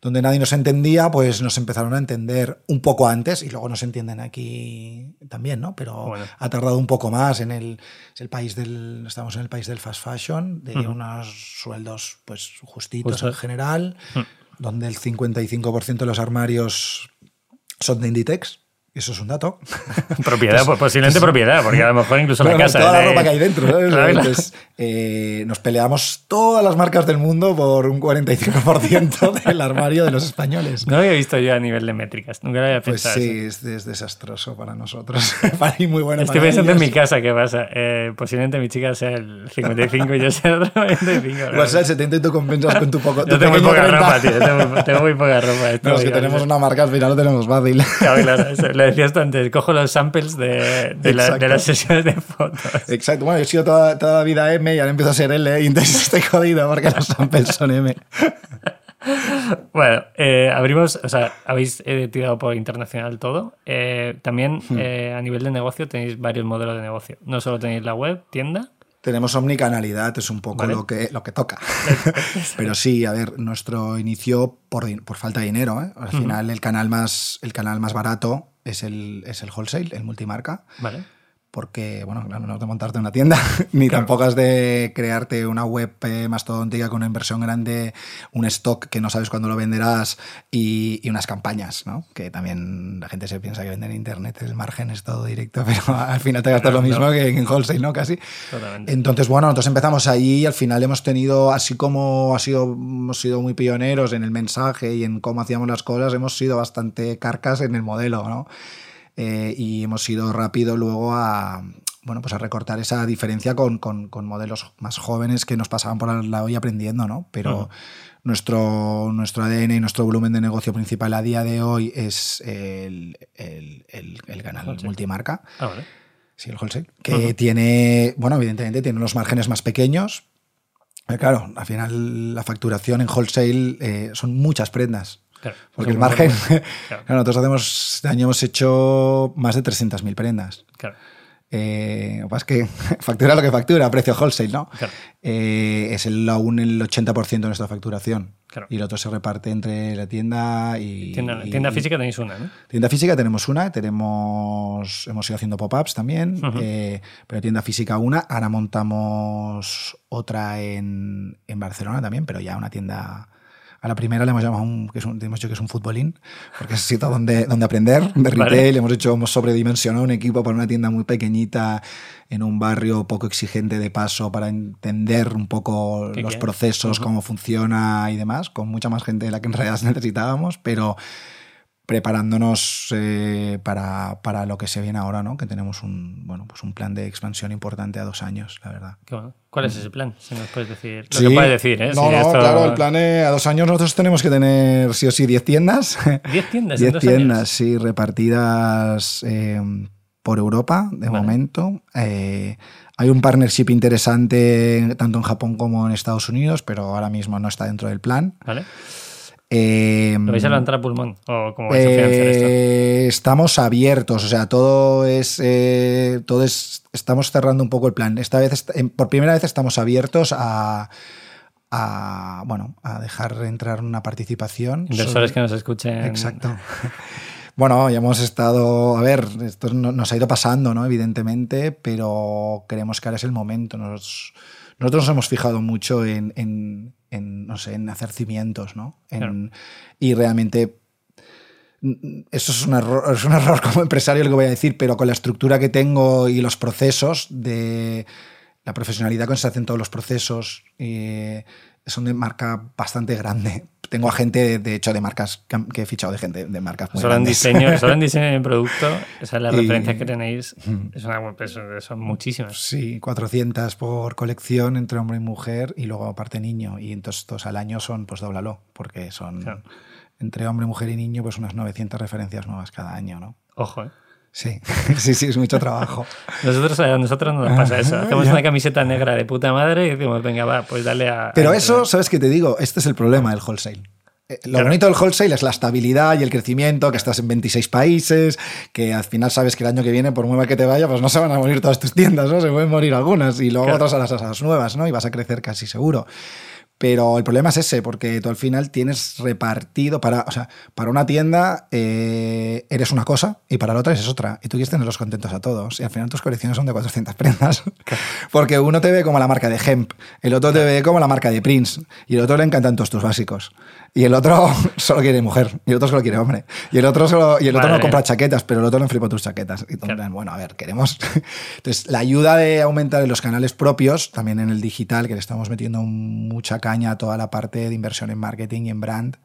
donde nadie nos entendía, pues nos empezaron a entender un poco antes y luego nos entienden aquí también, ¿no? Pero ha tardado un poco más en el, el, país del, estamos en el país del fast fashion, de unos sueldos pues justitos en general, donde el 55% de los armarios son de Inditex. Eso es un dato. [laughs] Propiedad, pues, posiblemente propiedad, porque a lo mejor incluso la casa. Toda la ropa que hay dentro. [laughs] ¿sabes? Eh, nos peleamos todas las marcas del mundo por un 45% [laughs] del armario de los españoles. No lo había visto yo a nivel de métricas. Nunca lo había pues pensado. Pues sí, es, desastroso para nosotros. para muy bueno. Estoy pensando en mi casa, ¿qué pasa? Eh, posiblemente mi chica sea el 55 y yo sea el 95. Igual sea el 70 y tú compensas con tu poco. Yo tengo muy poca ropa, tío. Tengo, muy poca ropa. No, es que tenemos una marca, al final lo tenemos fácil. Claro, claro decías tú antes, cojo los samples de, de, las sesiones de fotos. Exacto, bueno, yo he sido toda, toda la vida M y ahora empiezo a ser L y entonces [laughs] estoy jodido porque los samples son M. [laughs] Bueno, eh, abrimos, o sea, habéis eh, tirado por internacional todo. Eh, también hmm. a nivel de negocio tenéis varios modelos de negocio. No solo tenéis la web, tienda. Tenemos omnicanalidad, es un poco lo, que, lo que toca. [laughs] Pero sí, a ver, nuestro inicio por, por falta de dinero. Al final, el canal más, el canal más barato es el, es el wholesale, el multimarca. Vale. Porque, bueno, no es de montarte una tienda, [laughs] ni tampoco es de crearte una web eh, mastodóntica con una inversión grande, un stock que no sabes cuándo lo venderás y, y, unas campañas, ¿no? Que también la gente se piensa que vender en internet el margen es todo directo, [laughs] pero al final te gastas lo mismo que en wholesale, ¿no? Casi. Totalmente. Entonces, bueno, nosotros empezamos ahí y al final hemos tenido, así como ha sido, hemos sido muy pioneros en el mensaje y en cómo hacíamos las cosas, hemos sido bastante carcas en el modelo, ¿no? Eh, y hemos ido rápido luego a, bueno, pues a recortar esa diferencia con, con, modelos más jóvenes que nos pasaban por al lado y aprendiendo, ¿no? Pero nuestro, nuestro ADN y nuestro volumen de negocio principal a día de hoy es el, el, el, canal multimarca. Ah, vale. Sí, el wholesale. Que tiene, bueno, evidentemente tiene unos márgenes más pequeños. claro, al final la facturación en wholesale eh, son muchas prendas. Porque el margen. [laughs] nosotros hacemos, este año hemos hecho más de 300.000 prendas. Claro. Eh, lo que pasa es que [laughs] factura lo que factura, precio wholesale, ¿no? Eh, es el, aún el 80% de nuestra facturación. Y el otro se reparte entre la tienda y. Tienda, física tenéis una, ¿no? Tienda física tenemos una, tenemos, hemos ido haciendo pop-ups también, eh, pero tienda física una. Ahora montamos otra en, en Barcelona también, pero ya una tienda a la primera le hemos llamado un, que es un, hemos dicho que es un futbolín, porque es sitio donde, donde aprender de retail. Hemos hecho, hemos sobredimensionado un equipo para una tienda muy pequeñita en un barrio poco exigente de paso para entender un poco los procesos, cómo funciona y demás, con mucha más gente de la que en realidad [laughs] necesitábamos, pero preparándonos eh, para, para, lo que se viene ahora, ¿no? Que tenemos un, bueno, pues un plan de expansión importante a dos años, la verdad. ¿Cuál es ese plan? Si nos puedes decir. Lo que puedes decir, ¿eh? No, no, claro, el plan es a dos años nosotros tenemos que tener sí o sí 10 tiendas. [laughs] ¿10 tiendas? 10 tiendas, sí, repartidas. Eh, por Europa, de momento. Eh, hay un partnership interesante tanto en Japón como en Estados Unidos, pero ahora mismo no está dentro del plan. Vale. Eh, ¿Lo vais a levantar a pulmón? ¿O esto? eh, estamos abiertos, o sea, todo es, eh, todo es, estamos cerrando un poco el plan. Esta vez, em, por primera vez, estamos abiertos a, a, bueno, a dejar entrar una participación. Inversores sobre- que nos escuchen. Exacto. [laughs] Bueno, ya hemos estado, a ver, esto no- nos ha ido pasando, ¿no? Evidentemente, pero creemos que ahora es el momento. Nos- nosotros nos hemos fijado mucho en, en- en, no sé, en hacer cimientos, ¿no? En- Y realmente eso es un, error, es un error [laughs] como empresario lo que voy a decir, pero con la estructura que tengo y los procesos de la profesionalidad con que se hacen todos los procesos eh, son de marca bastante grande. Tengo a gente, de hecho, de marcas que, he fichado de gente de marcas muy Solo en diseño, solo en [laughs] diseño de producto, esas las Y- referencias que tenéis, es una, son muchísimas. Sí, 400 por colección entre hombre y mujer y luego aparte niño. Y entonces estos al año son, pues dóblalo, porque son Claro. entre hombre, mujer y niño, pues unas 900 referencias nuevas cada año, ¿no? Ojo, ¿eh? Sí, [laughs] sí, sí, es mucho trabajo. Nosotros, a nosotros no nos pasa eso. Hacemos una camiseta negra de puta madre y decimos, venga, va, pues dale a. Pero a- eso, ¿sabes qué te digo? Este es el problema del wholesale. Eh, Lo Claro. bonito del wholesale es la estabilidad y el crecimiento, que estás en 26 países, que al final sabes que el año que viene, por muy mal que te vaya, pues no se van a morir todas tus tiendas, ¿no? Se pueden morir algunas y luego Claro. otras a las, a las nuevas, ¿no? Y vas a crecer casi seguro. Pero el problema es ese, porque tú al final tienes repartido para, o sea, para una tienda eh, eres una cosa y para la otra eres otra. Y tú quieres tenerlos contentos a todos. Y al final tus colecciones son de 400 [laughs] prendas. Porque uno te ve como la marca de Hemp, el otro te ve como la marca de Prince, y el otro le encantan todos tus básicos. Y el otro [laughs] solo quiere mujer, y el otro solo quiere hombre. Y el otro, solo, y el otro Madre no compra chaquetas, pero el otro le flipa tus chaquetas. Y Claro. plan, bueno, a ver, queremos. [laughs] Entonces, la ayuda de aumentar en los canales propios, también en el digital, que le estamos metiendo mucha caña a toda la parte de inversión en marketing y en brand,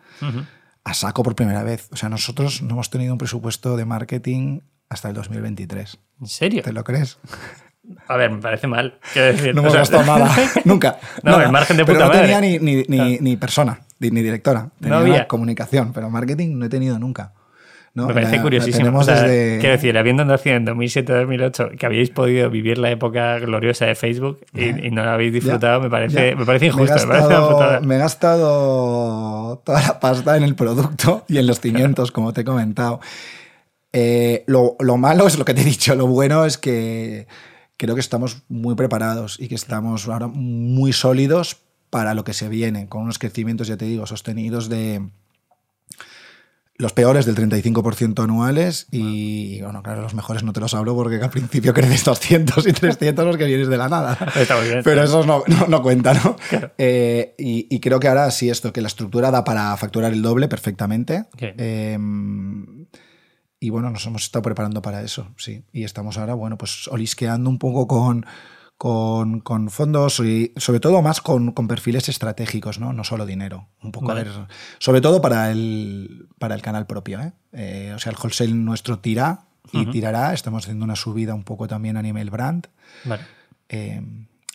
a saco por primera vez. O sea, nosotros no hemos tenido un presupuesto de marketing hasta el 2023. ¿En serio? ¿Te lo crees? [laughs] A ver, me parece mal. Decir, No hemos sea, gastado nada, [laughs] nunca. No, Nada. el margen de Pero puta no madre. tenía ni, ni, ni, Claro. ni persona, ni, directora. Tenía había. comunicación, pero marketing no he tenido nunca. ¿no? Me parece La- la curiosísimo. tenemos O sea, desde- Quiero decir, habiendo nacido en 2007-2008, que habíais podido vivir la época gloriosa de Facebook y, y no la habéis disfrutado, Ya, me, parece, ya. me parece injusto. Me he, Me, parece gastado, me he gastado toda la pasta en el producto y en los cimientos, como te he comentado. Eh, lo, lo malo es lo que te he dicho, lo bueno es que creo que estamos muy preparados y que estamos ahora muy sólidos para lo que se viene, con unos crecimientos, ya te digo, sostenidos de los peores del 35% anuales y, bueno, claro, los mejores no te los hablo porque al principio [laughs] creces 200 y 300 los que vienes de la nada. Está muy bien. Pero esos no, no, no cuentan, ¿no? Eh, y, y creo que ahora sí esto, que la estructura da para facturar el doble perfectamente. Ok. Eh, y bueno, nos hemos estado preparando para eso, sí. Y estamos ahora, bueno, pues olisqueando un poco con, con, con fondos y sobre todo más con, con perfiles estratégicos, ¿no? No solo dinero. Un poco Vale. a ver, sobre todo para el, para el canal propio, ¿eh? Eh, o sea, el wholesale nuestro tira y tirará. Estamos haciendo una subida un poco también a nivel brand. Vale. Eh,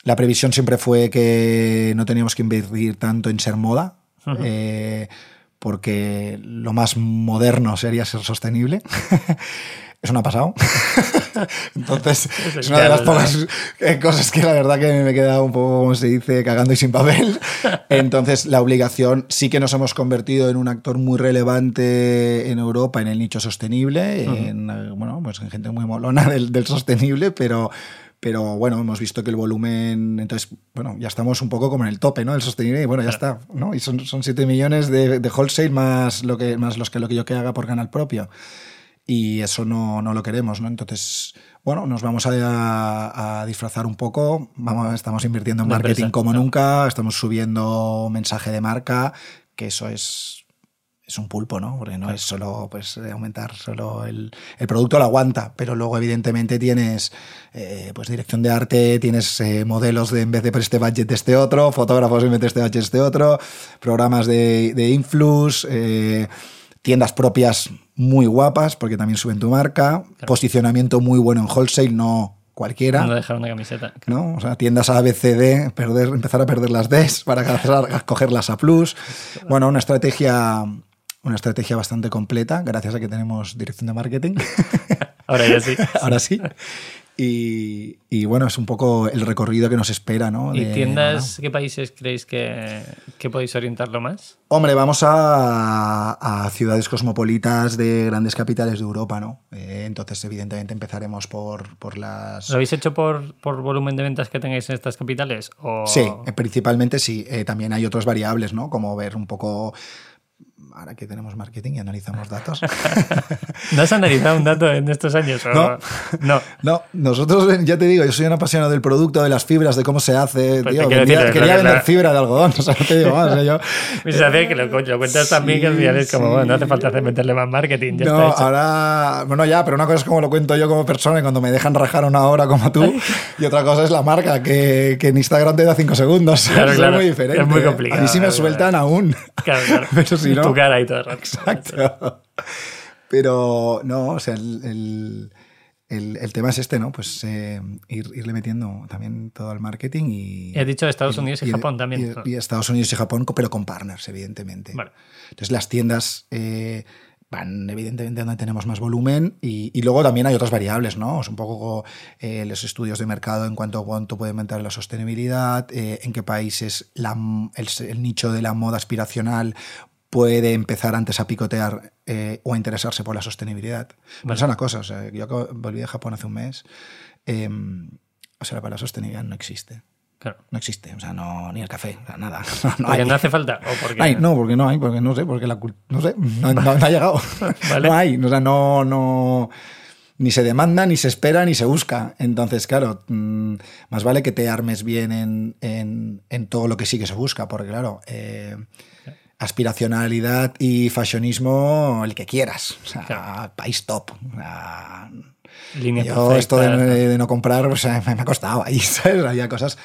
la previsión siempre fue que no teníamos que invertir tanto en ser moda, eh, porque lo más moderno sería ser sostenible. [laughs] Eso no ha pasado. [laughs] Entonces, es una de las pocas eh, cosas que la verdad que me he quedado un poco, como se dice, cagando y sin papel. Entonces, la obligación, sí que nos hemos convertido en un actor muy relevante en Europa en el nicho sostenible, en, eh, bueno, pues en gente muy molona del, del sostenible, pero, pero bueno, hemos visto que el volumen, entonces, bueno, ya estamos un poco como en el tope, ¿no? El sostenible, y bueno, ya está, ¿no? Y son, son 7 millones de, de wholesale más, lo que, más los que, lo que yo que haga por canal propio. Y eso no, no lo queremos, ¿no? Entonces, bueno, nos vamos a, a disfrazar un poco, vamos, estamos invirtiendo en marketing empresa, como nunca, estamos subiendo mensaje de marca, que eso es, es un pulpo, ¿no? Porque no es solo pues, eh, aumentar, solo el, el producto lo aguanta, pero luego evidentemente tienes eh, pues dirección de arte, tienes eh, modelos de en vez de por este budget este otro, fotógrafos en vez de este budget este otro, programas de, de influx, eh, tiendas propias muy guapas porque también suben tu marca, posicionamiento muy bueno en wholesale, no cualquiera. No dejar una camiseta. ¿no? O sea, tiendas A, B, C, D, perder, empezar a perder las Ds para [laughs] empezar a A+. Bueno, una estrategia, una estrategia bastante completa, gracias a que tenemos dirección de marketing. [laughs] Ahora ya sí. [laughs] Ahora sí. Y, y, bueno, es un poco el recorrido que nos espera, ¿no? ¿Y tiendas, qué países creéis que, que podéis orientarlo más? Hombre, vamos a, a ciudades cosmopolitas de grandes capitales de Europa, ¿no? Eh, entonces, evidentemente, empezaremos por, por las... ¿Lo habéis hecho por, por volumen de ventas que tengáis en estas capitales? O... Sí, eh, principalmente sí. Eh, también hay otras variables, ¿no? Como ver un poco... Ahora que tenemos marketing y analizamos datos. [laughs] ¿No has analizado un dato en estos años? o- No. No. No, nosotros, eh, ya te digo, yo soy un apasionado del producto, de las fibras, de cómo se hace. Pues tío, decir, quería lo que vender la- fibra de algodón, [laughs] o sea, no te digo más. o sea, yo, Mi sensación es que lo, lo cuentas también que al final es como, sí, bueno, no hace falta meterle más marketing, ya no, está hecho. ahora. Bueno, ya, pero una cosa es como lo cuento yo como persona y cuando me dejan rajar una hora como tú, [laughs] y otra cosa es la marca, que, que en Instagram te da cinco segundos. Claro, es claro. muy diferente. Es muy complicado, A mí sí me sueltan aún. Claro, claro. Pero si no. Tu cara y todo el rato. Exacto. Pero no, o sea, el, el- el- el tema es este, ¿no? Pues eh, ir- irle metiendo también todo al marketing y. Y has dicho Estados Unidos y Japón también. Y, Estados Unidos y Japón, pero con partners, evidentemente. Vale. Entonces las tiendas eh, van evidentemente donde tenemos más volumen y, luego también hay otras variables, ¿no? Es un poco eh, los estudios de mercado en cuanto a cuánto puede aumentar la sostenibilidad, eh, en qué países el, el nicho de la moda aspiracional puede empezar antes a picotear eh, o a interesarse por la sostenibilidad. Pero es una cosa, o sea, yo volví de Japón hace un mes, eh, o sea, para la sostenibilidad no existe. Claro. No existe, o sea, no, ni el café, nada. No, [laughs] no Porque hay. no hace falta. O porque... Ay, no, porque no hay, porque no sé, porque la no sé, no, no- no ha llegado. [laughs] Vale. No hay, o sea, no, no, ni se demanda, ni se espera, ni se busca. Entonces, claro, mm, más vale que te armes bien en, en- en todo lo que sí que se busca, porque claro, eh, aspiracionalidad y fashionismo, el que quieras. O sea, Claro. país top. Línea yo perfecta. esto de, de no comprar, pues, me ha costado ahí, [laughs] ¿sabes? Había cosas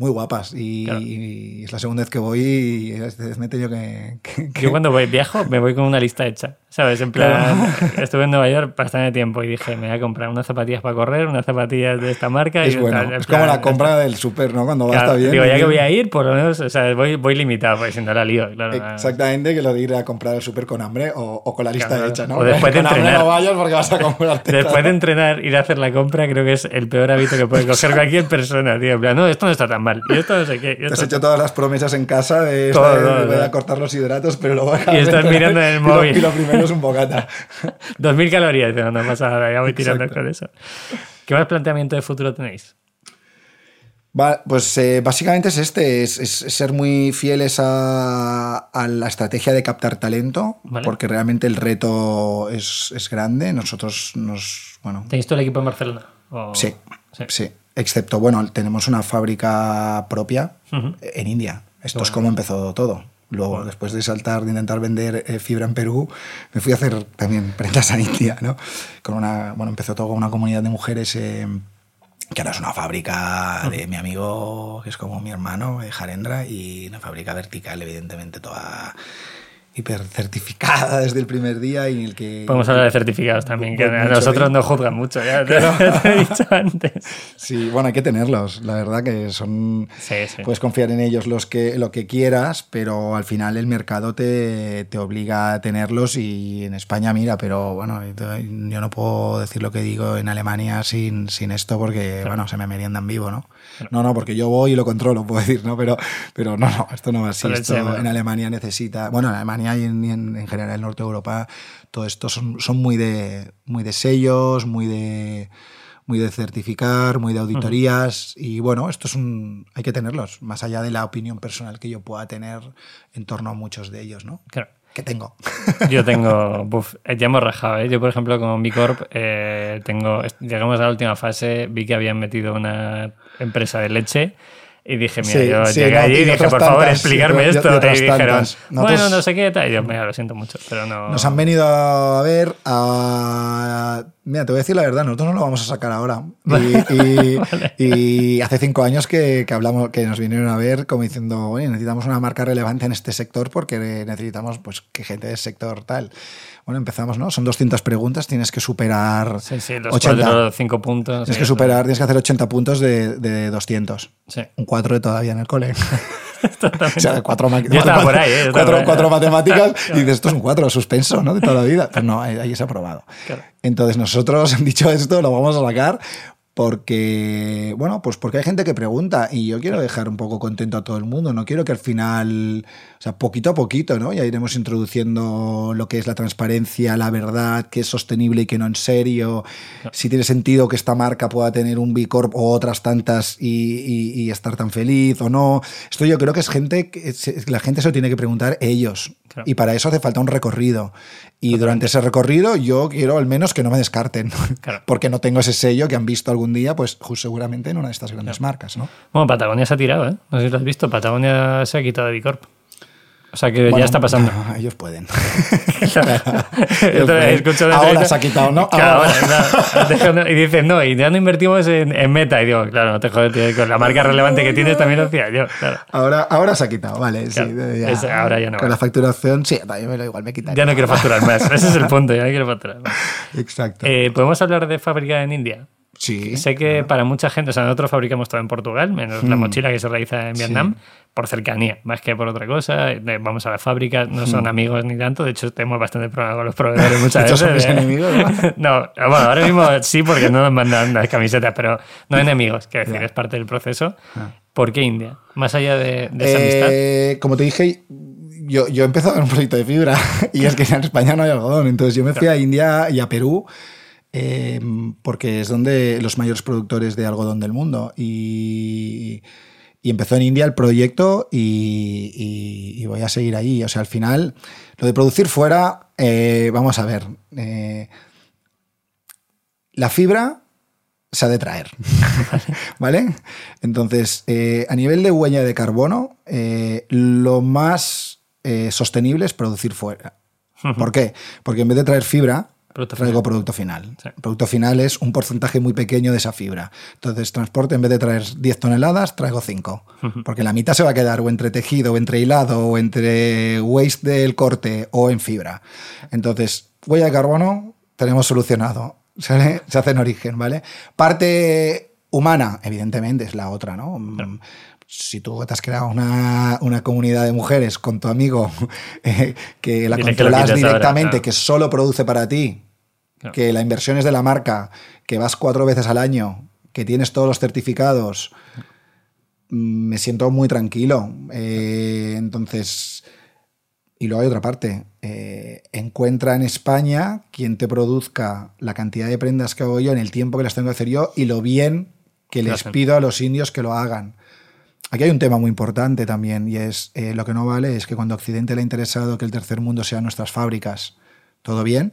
muy guapas y, Claro. y es la segunda vez que voy y me he tenido que... que- que- Yo cuando voy, viajo me voy con una lista hecha, ¿sabes? En plan, [laughs] estuve en Nueva York bastante tiempo y dije, me voy a comprar unas zapatillas para correr, unas zapatillas de esta marca. es y bueno, tal, en es como la compra del súper, ¿no? Cuando va Claro, está bien. Digo, ya que voy a ir, por lo menos, o sea, voy, voy limitado, porque si no la lío, claro. Exactamente, que lo de ir a comprar el súper con hambre o, o con la lista hecha, ¿no? O después de con hambre entrenar. no vayas porque vas a comprarte [laughs] Después de entrenar, ir a hacer la compra, creo que es el peor hábito que puede coger [laughs] cualquier persona, tío. En plan, no, esto no está tan mal. Y esto no sé qué. y Te has esto- hecho todas las promesas en casa de, Todo, esta todo, voy todo. a cortar los hidratos, pero luego Y estás mirando en el [laughs] y lo- móvil. Y lo primero es un bocata. [laughs] 2.000 calorías, no, no pasa nada, ya voy tirando Exacto. con eso. ¿Qué más planteamiento de futuro tenéis? Va, pues eh, básicamente es este, es, es ser muy fieles a, a la estrategia de captar talento, Vale. porque realmente el reto es, es grande. Nosotros nos, bueno, ¿Tenéis todo el equipo en Barcelona? O- sí, Sí. sí, excepto, bueno, tenemos una fábrica propia en India. Esto es como empezó todo. Luego, después de saltar, de intentar vender eh, fibra en Perú, me fui a hacer también prendas a India, ¿no? Con una, bueno, empezó todo con una comunidad de mujeres eh, que ahora es una fábrica de mi amigo, que es como mi hermano, eh, Jarendra, y una fábrica vertical, evidentemente, toda hiper certificada desde el primer día y en el que... Podemos hablar de certificados también, que a nosotros nos juzgan mucho, ya [laughs] te, te he dicho antes. Sí, bueno, hay que tenerlos. La verdad que son. Sí, sí. Puedes confiar en ellos los que, lo que quieras, pero al final el mercado te, te obliga a tenerlos. Y en España, mira, pero bueno, yo no puedo decir lo que digo en Alemania sin, sin esto porque, bueno, se me meriendan vivo, ¿no? No, no, porque yo voy y lo controlo, puedo decir, ¿no? Pero, pero no, no, esto no va así. Esto en Alemania necesita. Bueno, en Alemania y en, en- en general el norte de Europa, todo esto son, son muy, de, muy de sellos, muy de muy de certificar, muy de auditorías y bueno, esto es un hay que tenerlos, más allá de la opinión personal que yo pueda tener en torno a muchos de ellos, ¿no? Claro. Que tengo. [laughs] Yo tengo, [laughs] buf, eh, ya hemos rajado, ¿eh? Yo, por ejemplo, con Bicorp, eh, tengo, llegamos a la última fase, vi que habían metido una empresa de leche y dije, mira, Sí, yo sí, llegué no, allí y y dije, por favor, explicarme esto. Y, dijeron, bueno, no sé qué, tal. Y yo, mira, lo siento mucho, pero no... Nos han venido a ver a... Mira, te voy a decir la verdad, nosotros no lo vamos a sacar ahora. [laughs] Y, y- y hace cinco años que, que hablamos, que nos vinieron a ver como diciendo, oye, necesitamos una marca relevante en este sector porque necesitamos pues, que gente del sector tal. Bueno, empezamos, ¿no? Son 200 preguntas, tienes que superar Sí, sí, los 80. cuatro cinco puntos. Tienes sí, que superar, tienes que hacer 80 puntos de, de 200. Sí. Un 4 de todavía en el cole. [laughs] o sea, cuatro, por ahí, ¿eh? Cuatro, por ahí. cuatro matemáticas y dices, esto es un cuatro suspenso, ¿no? De toda la vida. Pero no, ahí ahí es aprobado. Claro. Entonces nosotros, [laughs] dicho esto, lo vamos a sacar porque, bueno, pues porque hay gente que pregunta y yo quiero dejar un poco contento a todo el mundo. No quiero que al final, o sea, poquito a poquito, ¿no? Ya iremos introduciendo lo que es la transparencia, la verdad, qué es sostenible y qué no en serio. Si tiene sentido que esta marca pueda tener un B Corp o otras tantas y, y- y estar tan feliz o no. Esto yo creo que es gente que la gente se lo tiene que preguntar ellos. Claro. Y para eso hace falta un recorrido. Y durante ese recorrido yo quiero al menos que no me descarten. Claro. [laughs] Porque no tengo ese sello que han visto algún día, pues seguramente en una de estas grandes marcas, ¿no? Bueno, Patagonia se ha tirado, ¿eh? No sé si lo has visto. Patagonia se ha quitado de Bicorp. O sea que Bueno, ya está pasando. [laughs] Ellos pueden. [laughs] Ellos pueden. Ahora se ha quitado, ¿no? Claro, Ahora. Y dices, no, y ya no invertimos en, en meta. Y digo, claro, no te jodes, tío, con la marca relevante que tienes también lo hacía yo. Claro. Ahora, ahora se ha quitado, vale. sí, Claro, ya. es- ahora ya no Con la facturación, sí, también me lo igual me quitaría. Ya no quiero facturar más. Ese es el punto, ya no quiero facturar más. [laughs] Exacto. Eh, ¿Podemos hablar de fábrica en India? Sí. Sé que para mucha gente, o sea, nosotros fabricamos todo en Portugal, menos la mochila que se realiza en Vietnam, por cercanía, más que por otra cosa. Eh, Vamos a las fábricas, no son amigos ni tanto, de hecho tenemos bastante problema con los proveedores [laughs] muchas veces. ¿eh? enemigos, [laughs] no, bueno, ahora mismo sí, porque no nos mandan las camisetas, pero no enemigos, quiero decir, Ya. es parte del proceso. Ah. ¿Por qué India? Más allá de, de esa amistad. Eh, como te dije, yo, yo he empezado en un proyecto de fibra [laughs] y es que en España no hay algodón. Entonces yo me fui a India y a Perú eh, porque es donde los mayores productores de algodón del mundo. Y, y empezó en India el proyecto y, y- y voy a seguir ahí. O sea, al final, lo de producir fuera, eh, vamos a ver. eh, la fibra se ha de traer. [laughs] ¿Vale? Entonces, eh, a nivel de huella de carbono, eh, lo más eh, sostenible es producir fuera. ¿Por qué? Porque en vez de traer fibra, Producto traigo final. producto final. Sí. Producto final es un porcentaje muy pequeño de esa fibra. Entonces, transporte, en vez de traer 10 toneladas, traigo 5. Porque la mitad se va a quedar o entre tejido, o entre hilado, o entre waste del corte, o en fibra. Entonces, huella de carbono, tenemos solucionado. [laughs] Se hace en origen, ¿vale? Parte humana, evidentemente, es la otra, ¿no? Si tú te has creado una, una comunidad de mujeres con tu amigo [laughs] eh, que la Dile que lo controlas ahora, directamente, claro. que solo produce para ti, Claro. que la inversión es de la marca, que vas cuatro veces al año, que tienes todos los certificados, me siento muy tranquilo. Eh, entonces, y luego hay otra parte. eh, encuentra en España quien te produzca la cantidad de prendas que hago yo en el tiempo que las tengo que hacer yo y lo bien que les pido a los indios que lo hagan. Aquí hay un tema muy importante también y es eh, lo que no vale es que cuando a Occidente le ha interesado que el tercer mundo sean nuestras fábricas, todo bien,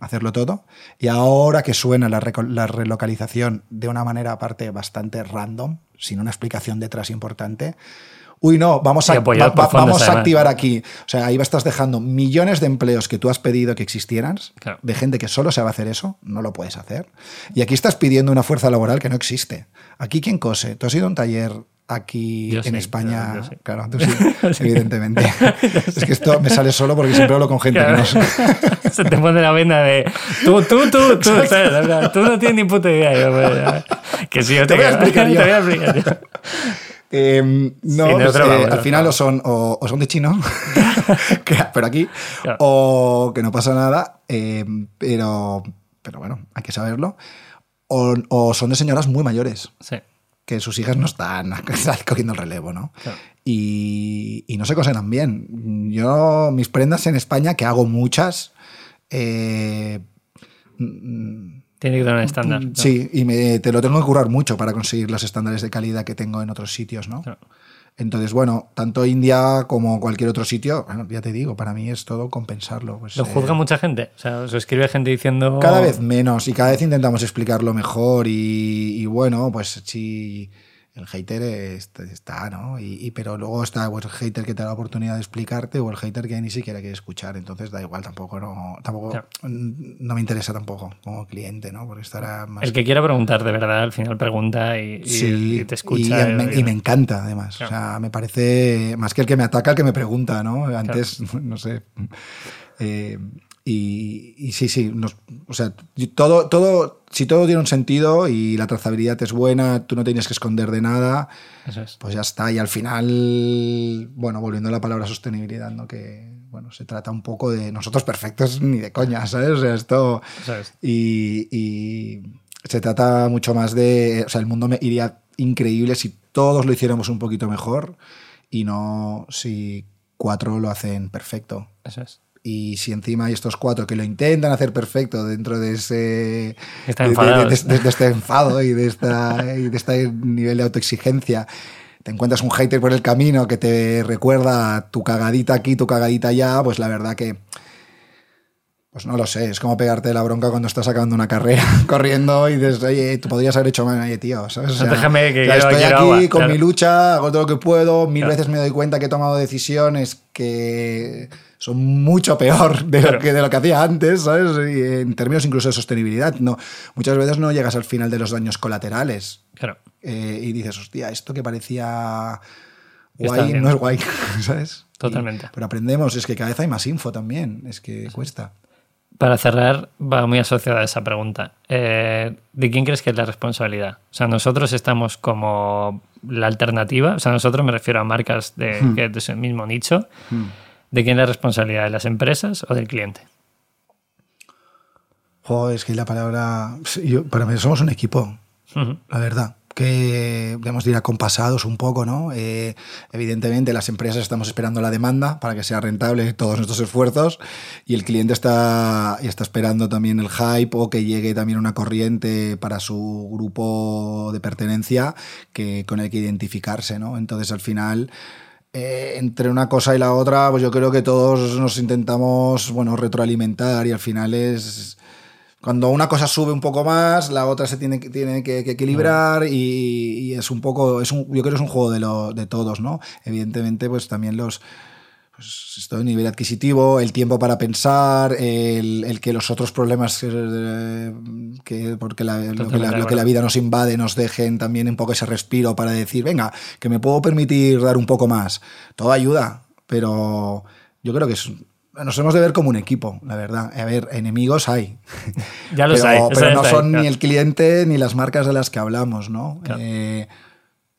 hacerlo todo, y ahora que suena la, relocalización de una manera aparte bastante random, sin una explicación detrás importante, uy no, vamos a, va- va- vamos activar aquí, o sea, ahí estás dejando millones de empleos que tú has pedido que existieran, Claro. de gente que solo sabe hacer eso, no lo puedes hacer, y aquí estás pidiendo una fuerza laboral que no existe. Aquí, ¿quién cose? ¿Tú has ido a un taller aquí Yo en sí, España? yo. Claro, [laughs] tú sí, evidentemente. [laughs] es que esto me sale solo porque siempre hablo con gente Claro. que no [laughs] Se te pone la venda de tú, tú, tú, tú, ¿sabes? Tú no tienes ni puta idea. Pues, que si yo te, voy a explicar yo. Te voy a explicar yo. Eh, no, Sí, de pues, eh, vamos, al final o son, o, o son de chino, que- pero aquí, Claro. o que no pasa nada, eh, pero, pero bueno, hay que saberlo. O, o son de señoras muy mayores, Sí. Que sus hijas no están, [laughs] están cogiendo el relevo, ¿no? Claro. Y, y no se cosen tan bien. Yo, mis prendas en España, que hago muchas, eh, mm, Tiene que tener un estándar. ¿no? Sí, y me, te lo tengo que currar mucho para conseguir los estándares de calidad que tengo en otros sitios, ¿no? Claro. Entonces, bueno, tanto India como cualquier otro sitio, bueno, ya te digo, para mí es todo compensarlo. pues, Lo eh, juzga mucha gente. O sea, os escribe gente diciendo. cada vez menos y cada vez intentamos explicarlo mejor y, y bueno, pues sí, el hater es- está, ¿no? Y, y- pero luego está pues, el hater que te da la oportunidad de explicarte o el hater que ni siquiera quiere escuchar, entonces da igual, tampoco, no, tampoco, Claro. no me interesa tampoco como cliente, ¿no? Porque estará más... El que quiera preguntar de verdad, al final pregunta y, y- Sí, y te escucha. Y, me, y me encanta, además. Claro. O sea, me parece más que el que me ataca, el que me pregunta, ¿no? Antes, [laughs] no sé. Eh, Y, y sí, sí, nos- o sea, todo, todo, si todo tiene un sentido y la trazabilidad es buena, tú no tienes que esconder de nada, Eso es. pues ya está. Y al final, bueno, volviendo a la palabra sostenibilidad, ¿no? Que, bueno, se trata un poco de nosotros perfectos ni de coña, ¿sabes? O sea, esto... Es. Y, y se trata mucho más de. O sea, el mundo me iría increíble si todos lo hiciéramos un poquito mejor y no si cuatro lo hacen perfecto. Eso es. Y si encima hay estos cuatro que lo intentan hacer perfecto dentro de ese. De- de- de este enfado y de, esta, y de este nivel de autoexigencia. Te encuentras un hater por el camino que te recuerda tu cagadita aquí, tu cagadita allá, pues la verdad que. Pues no lo sé, es como pegarte la bronca cuando estás acabando una carrera [laughs] corriendo y dices, oye, tú podrías haber hecho más, oye, tío, ¿sabes? O sea, Déjame que o sea, quiero- estoy quiero aquí agua, con claro. mi lucha, hago todo lo que puedo, mil Claro. veces me doy cuenta que he tomado decisiones que son mucho peor de lo, que, de lo que hacía antes, ¿sabes? Y en términos incluso de sostenibilidad, no, muchas veces no llegas al final de los daños colaterales Claro. eh, y dices, hostia, esto que parecía guay no es guay, [laughs] ¿sabes? Totalmente. Y- pero aprendemos, es que cada vez hay más info también, es que cuesta. Para cerrar, va muy asociada a esa pregunta. Eh, ¿De quién crees que es la responsabilidad? O sea, nosotros estamos como la alternativa, o sea, nosotros me refiero a marcas de, Hmm. que mismo nicho. ¿De quién es la responsabilidad? ¿De las empresas o del cliente? Joder, es que la palabra... yo- para mí somos un equipo, la verdad. Que debemos de ir acompasados un poco, ¿no? Eh, evidentemente, las empresas estamos esperando la demanda para que sea rentable todos nuestros esfuerzos y el cliente está, está esperando también el hype o que llegue también una corriente para su grupo de pertenencia que, con el que identificarse, ¿no? Entonces, al final, eh, entre una cosa y la otra, pues yo creo que todos nos intentamos, bueno, retroalimentar y al final es cuando una cosa sube un poco más, la otra se tiene, que- tiene que, que equilibrar y, y es un poco, es un, yo creo que es un juego de, lo- de todos, ¿no? Evidentemente, pues también los, pues esto de nivel adquisitivo, el tiempo para pensar, el, el que los otros problemas eh, que porque la- lo, que la, de lo que la acuerdo. vida nos invade nos dejen también un poco ese respiro para decir, venga, que me puedo permitir dar un poco más. Todo ayuda, pero yo creo que es, nos hemos de ver como un equipo, la verdad. A ver, enemigos hay. [laughs] Ya los pero, hay, pero no está ahí, son claro. ni el cliente ni las marcas de las que hablamos, ¿no? Claro. Eh,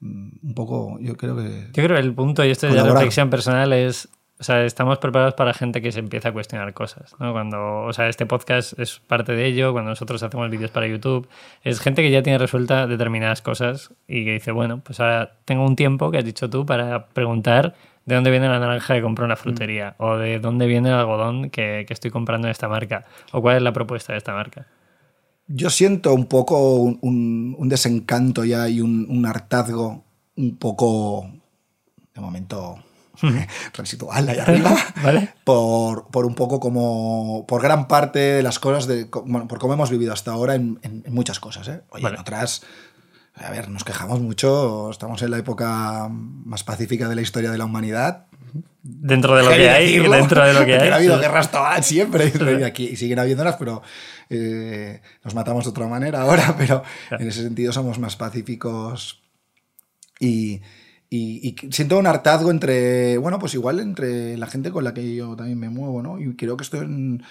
un poco, yo creo que... Yo creo que el punto, y esto es de reflexión personal, es. O sea, estamos preparados para gente que se empieza a cuestionar cosas. ¿no? Cuando, o sea, este podcast es parte de ello, cuando nosotros hacemos vídeos para YouTube, es gente que ya tiene resuelta determinadas cosas y que dice, bueno, pues ahora tengo un tiempo que has dicho tú para preguntar de dónde viene la naranja que compro en la frutería o de dónde viene el algodón que, que estoy comprando en esta marca o cuál es la propuesta de esta marca. Yo siento un poco un, un- un desencanto ya y un, un hartazgo un poco, de momento, [laughs] residual ahí arriba, [laughs] ¿Vale? por, por un poco como, por gran parte de las cosas, de, bueno, por cómo hemos vivido hasta ahora en, en- en muchas cosas. ¿eh? Oye, Vale. en otras, a ver, nos quejamos mucho, estamos en la época más pacífica de la historia de la humanidad, Dentro de lo que hay, decirlo, dentro de lo que [laughs] hay. ha habido guerras todas siempre y aquí y siguen habiéndolas, pero eh, nos matamos de otra manera ahora, [laughs] pero en ese sentido somos más pacíficos y, y- y siento un hartazgo entre, bueno, pues igual entre la gente con la que yo también me muevo, ¿no? Y creo que esto en,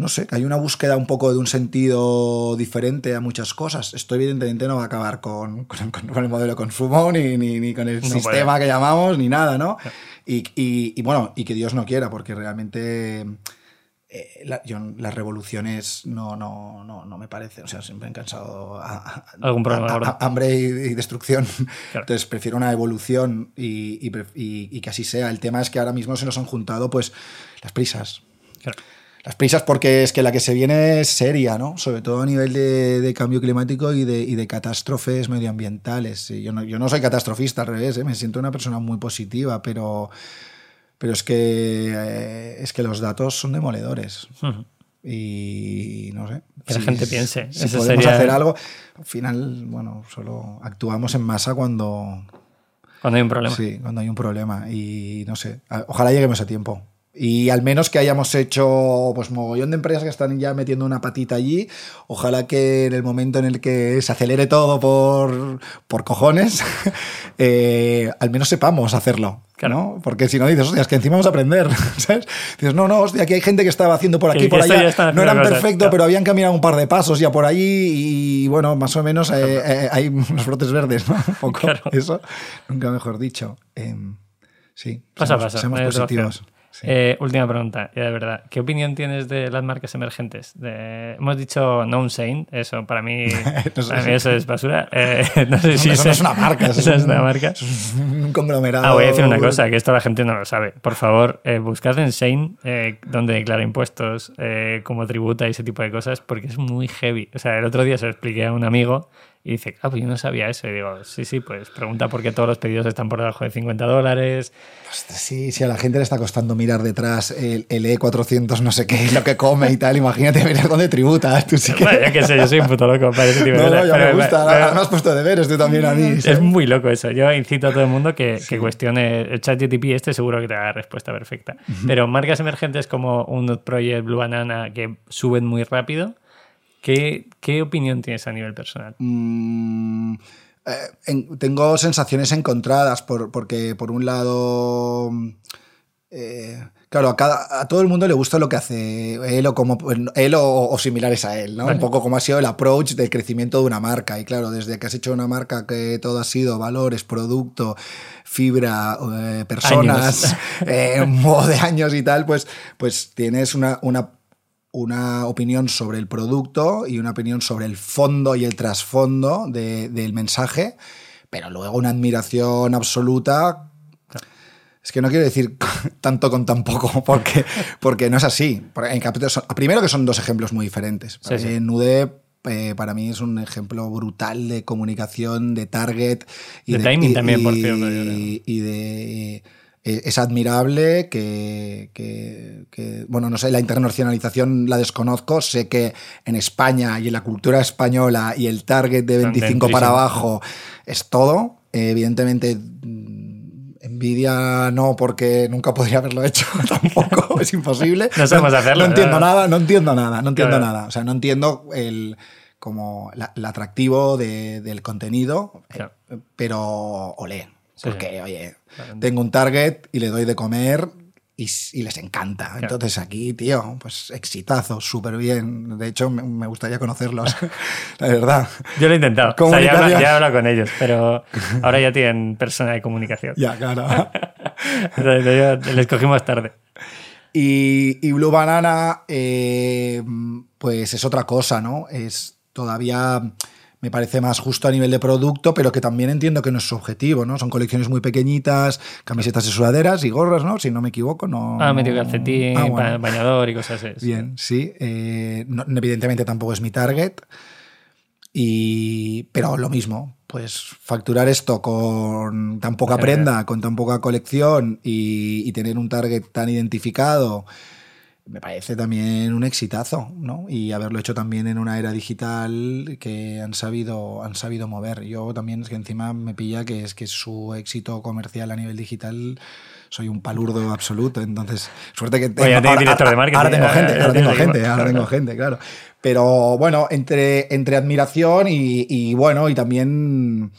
no sé, que hay una búsqueda un poco de un sentido diferente a muchas cosas. Esto evidentemente no va a acabar con, con- el modelo de consumo, ni, ni- ni con el No sistema puede. que llamamos, ni nada, ¿no? Y, y- y bueno, y que Dios no quiera, porque realmente eh, la, yo- las revoluciones no, no, no, no me parece. O sea, siempre han cansado a- a- Algún problema a- hambre y, y destrucción. Claro. Entonces prefiero una evolución y, y pref- y- y que así sea. El tema es que ahora mismo se nos han juntado pues las prisas. Claro. Las prisas porque es que la que se viene es seria, ¿no? Sobre todo a nivel de, de cambio climático y de, y de catástrofes medioambientales. Yo no, yo no soy catastrofista, al revés, ¿eh? me siento una persona muy positiva, pero, pero es, que, eh, es que los datos son demoledores. Y no sé. Que la gente piense. Si podemos sería- hacer algo, al final, bueno, solo actuamos en masa cuando, Cuando hay un problema. sí, cuando hay un problema. Y no sé, ojalá lleguemos a tiempo. Y al menos que hayamos hecho pues mogollón de empresas que están ya metiendo una patita allí. Ojalá que en el momento en el que se acelere todo por, por cojones, [laughs] eh, al menos sepamos hacerlo. ¿no? Porque si no dices, hostia, es que encima vamos a aprender. [laughs] ¿sabes? Dices, no, no, hostia, aquí hay gente que estaba haciendo por aquí, por allá. No eran perfectos, pero habían caminado un par de pasos ya por allí y bueno, más o menos eh, eh, hay [laughs] unos brotes verdes, ¿no? Un poco eso, nunca mejor dicho. Em, sí, pasa, pasa. Seamos positivos. Eh, última pregunta, ya de verdad. ¿Qué opinión tienes de las marcas emergentes? hemos dicho no Saint, eso para mí, [laughs] eso es basura. Eh, [laughs] no sé si eso es una marca. [laughs] Eso, es una marca. Es un conglomerado. Ah, voy a decir una cosa, que esto la gente no lo sabe. Por favor, eh, buscad en Saint donde declara impuestos, como tributa y ese tipo de cosas, porque es muy heavy. O sea, el otro día se lo expliqué a un amigo y dice, ah, pues yo no sabía eso. Y digo, sí, sí, pues pregunta por qué todos los pedidos están por debajo de 50 dólares. Sí, sí, a la gente le está costando mirar detrás el, E400 no sé qué, [laughs] lo que come y tal. Imagínate mirar dónde tributas. Tú sí que... ya que sé, yo soy un puto loco para ese tipo [laughs] de No, no, ya me gusta. Pero, me has puesto deberes tú también a mí. Es muy loco eso. Yo incito a todo el mundo que, que cuestione el chat GTP este, seguro que te da la respuesta perfecta. Pero marcas emergentes como un Project, Blue Banana, que suben muy rápido, ¿Qué, ¿Qué, opinión tienes a nivel personal? Mm, eh, tengo sensaciones encontradas por, porque, por un lado, eh, claro, a, cada, a, todo el mundo le gusta lo que hace él o, como, él o, similares a él, ¿no? Un poco como ha sido el approach del crecimiento de una marca. Y claro, desde que has hecho una marca que todo ha sido valores, producto, fibra, eh, personas, un [laughs] modo de años y tal, pues, pues tienes una, una una opinión sobre el producto y una opinión sobre el fondo y el trasfondo del mensaje, pero luego una admiración absoluta. Es que no quiero decir [laughs] tanto con tan poco, [laughs] porque, porque no es así. Primero que son dos ejemplos muy diferentes. Nude eh, para mí es un ejemplo brutal de comunicación, de target. Y de, timing también, por cierto. Y de eh, es admirable que, bueno, no sé, la internacionalización la desconozco, sé que en España y en la cultura española y el target de 25 para abajo es todo, evidentemente mm, envidia no porque nunca podría haberlo hecho [laughs] tampoco, [laughs] es imposible. No sabemos hacerlo. No entiendo nada, no entiendo nada, no entiendo nada, o sea, no entiendo el como el atractivo del contenido, eh, pero olé, porque, oye, tengo un target y le doy de comer y, les encanta. Entonces aquí, tío, pues exitazo, súper bien. De hecho, me, gustaría conocerlos, [laughs] la verdad. Yo lo he intentado. O sea, ya, he hablado con ellos, pero ahora ya tienen persona de comunicación. Ya, claro. [laughs] les cogimos tarde. Y, y Blue Banana, eh, pues es otra cosa, ¿no? Es todavía me parece más justo a nivel de producto, pero que también entiendo que no es su objetivo, ¿no? Son colecciones muy pequeñitas, camisetas de sudaderas y gorras, ¿no? Si no me equivoco, no... Ah, medio calcetín, ah, bañador y cosas así. Bien, sí. Eh, evidentemente tampoco es mi target, y, pero lo mismo, pues facturar esto con tan poca prenda, con tan poca colección y, y tener un target tan identificado me parece también un exitazo, ¿no? Y haberlo hecho también en una era digital que han sabido, han sabido mover. Yo también es que encima me pilla que es que su éxito comercial a nivel digital soy un palurdo absoluto, entonces suerte que tengo, ahora, director de marketing. Ahora tengo gente, ahora tengo gente, ahora tengo gente, claro. Pero bueno, entre, entre admiración y, y bueno, y también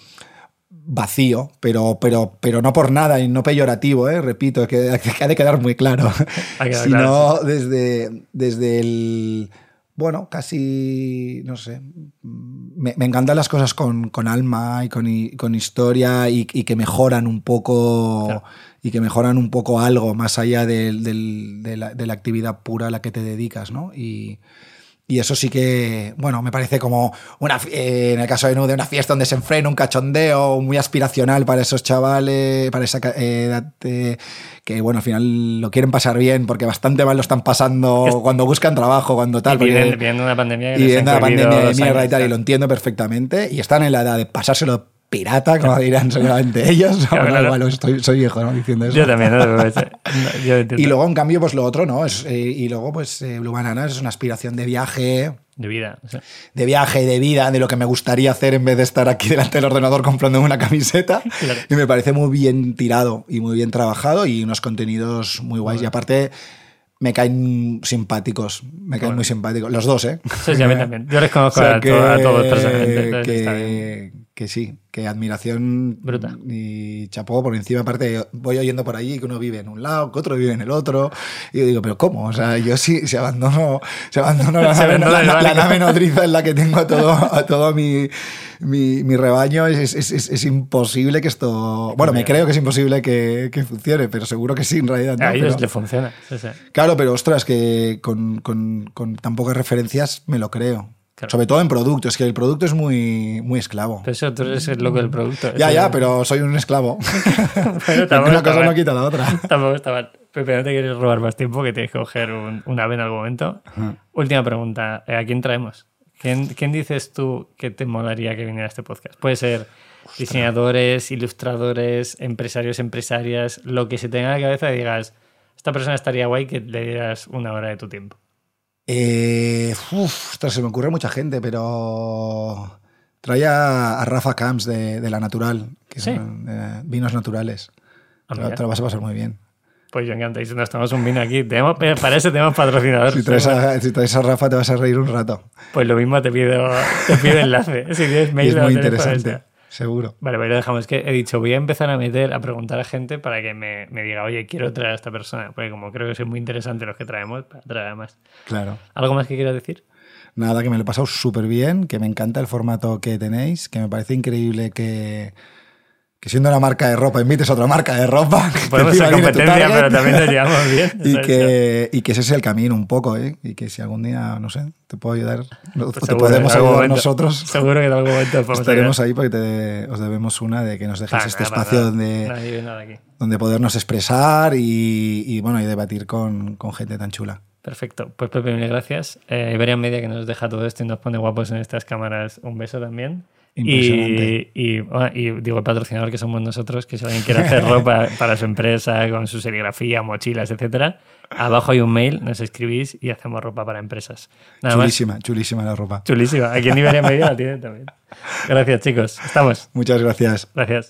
vacío, pero, pero, pero no por nada y no peyorativo, ¿eh? repito, que, [laughs] que ha de quedar muy claro, [laughs] sino desde, desde el, bueno, casi, no sé, me, encantan las cosas con, con alma y con, con historia y, que mejoran un poco... Y que mejoran un poco algo más allá de, la, de, la, actividad pura a la que te dedicas, ¿no? Y, y eso sí que, bueno, me parece como una, eh, en el caso de Nude, una fiesta donde se enfrena un cachondeo muy aspiracional para esos chavales, para esa edad, eh, que, bueno, al final lo quieren pasar bien porque bastante mal lo están pasando cuando buscan trabajo, cuando tal. Y viendo una pandemia. Y viendo una pandemia de mierda y tal, y lo entiendo perfectamente. Y están en la edad de pasárselo pirata, como dirán solamente [laughs] ellos. Claro, igual estoy, soy viejo, ¿no? Diciendo eso. Yo también, ¿no? [laughs] Yo y luego, en cambio, pues lo otro, ¿no? Es, eh, y luego, pues eh, Blue Bananas es una aspiración de viaje. De vida. De viaje, de vida, de lo que me gustaría hacer en vez de estar aquí [laughs] delante del ordenador comprando una camiseta. Y me parece muy bien tirado y muy bien trabajado y unos contenidos muy guays. Y aparte me caen simpáticos, me caen muy simpáticos. Los dos, ¿eh? Sí, sí, a mí también. Yo les conozco a, todos personalmente. Que, que, sí, que admiración Bruta. y chapó por encima. Aparte, voy oyendo por allí que uno vive en un lado, que otro vive en el otro. Y yo digo, ¿pero cómo? O sea, yo sí, se abandono, se abandono la, [laughs] la, nave [laughs] nodriza en la que tengo a todo, a todo mi mi, mi rebaño, es, es, es, imposible que esto... Bueno, me creo que es imposible que, que funcione, pero seguro que sí, en realidad. A ellos le funciona. Claro, pero ostras, que con, con, con tan pocas referencias me lo creo. Sobre todo en producto, es que el producto es muy, muy esclavo. Pero eso, tú eres el loco del producto. Ya, ya, pero soy un esclavo. [laughs] Una cosa no quita la otra. [laughs] Tampoco está mal. Pepe, no te quieres robar más tiempo, que tienes que coger un, una ave en algún momento. Última pregunta, ¿a quién traemos? ¿Quién, dices tú que te molaría que viniera a este podcast? Puede ser diseñadores, ilustradores, empresarios, empresarias, lo que se tenga en la cabeza y digas, esta persona estaría guay que le dieras una hora de tu tiempo. Eh, uf, se me ocurre mucha gente, pero trae a, Rafa Camps de, La Natural, que son eh, vinos naturales. Ah, te lo vas a pasar muy bien. Pues yo encanta. Y si nos tomamos un vino aquí, tenemos, para ese tenemos patrocinador. Si traes, a, si traes, a, Rafa, te vas a reír un rato. Pues lo mismo te pido, te pido enlace. [laughs] Si tienes mail, es muy interesante. Seguro. Vale, pues lo dejamos. Es que he dicho, voy a empezar a meter, a preguntar a gente para que me, me, diga, oye, quiero traer a esta persona. Porque como creo que son muy interesantes los que traemos, para traer más. Claro. ¿Algo más que quieras decir? Nada, que me lo he pasado súper bien, que me encanta el formato que tenéis, que me parece increíble que que siendo una marca de ropa invites a otra marca de ropa. [laughs] Podemos ser competencia, pero también nos llevamos bien. [laughs] y, que, y que ese es el camino un poco, ¿eh? Y que si algún día, no sé, te puedo ayudar, pues te podemos ayudar nosotros. Seguro que en algún momento Estaremos ahí porque te, os debemos una de que nos dejes este espacio donde, donde podernos expresar y, y, bueno, y debatir con, con gente tan chula. Perfecto. Pues Pepe, mil gracias. Eh, Iberia Media que nos deja todo esto y nos pone guapos en estas cámaras. Un beso también. Y, y, digo, el patrocinador que somos nosotros, que si alguien quiere hacer ropa [laughs] para su empresa, con su serigrafía, mochilas, etcétera, abajo hay un mail, nos escribís y hacemos ropa para empresas. chulísima, chulísima la ropa. Chulísima. Aquí en Iberia Media la tienen también. Gracias, chicos. Estamos. Muchas gracias. Gracias.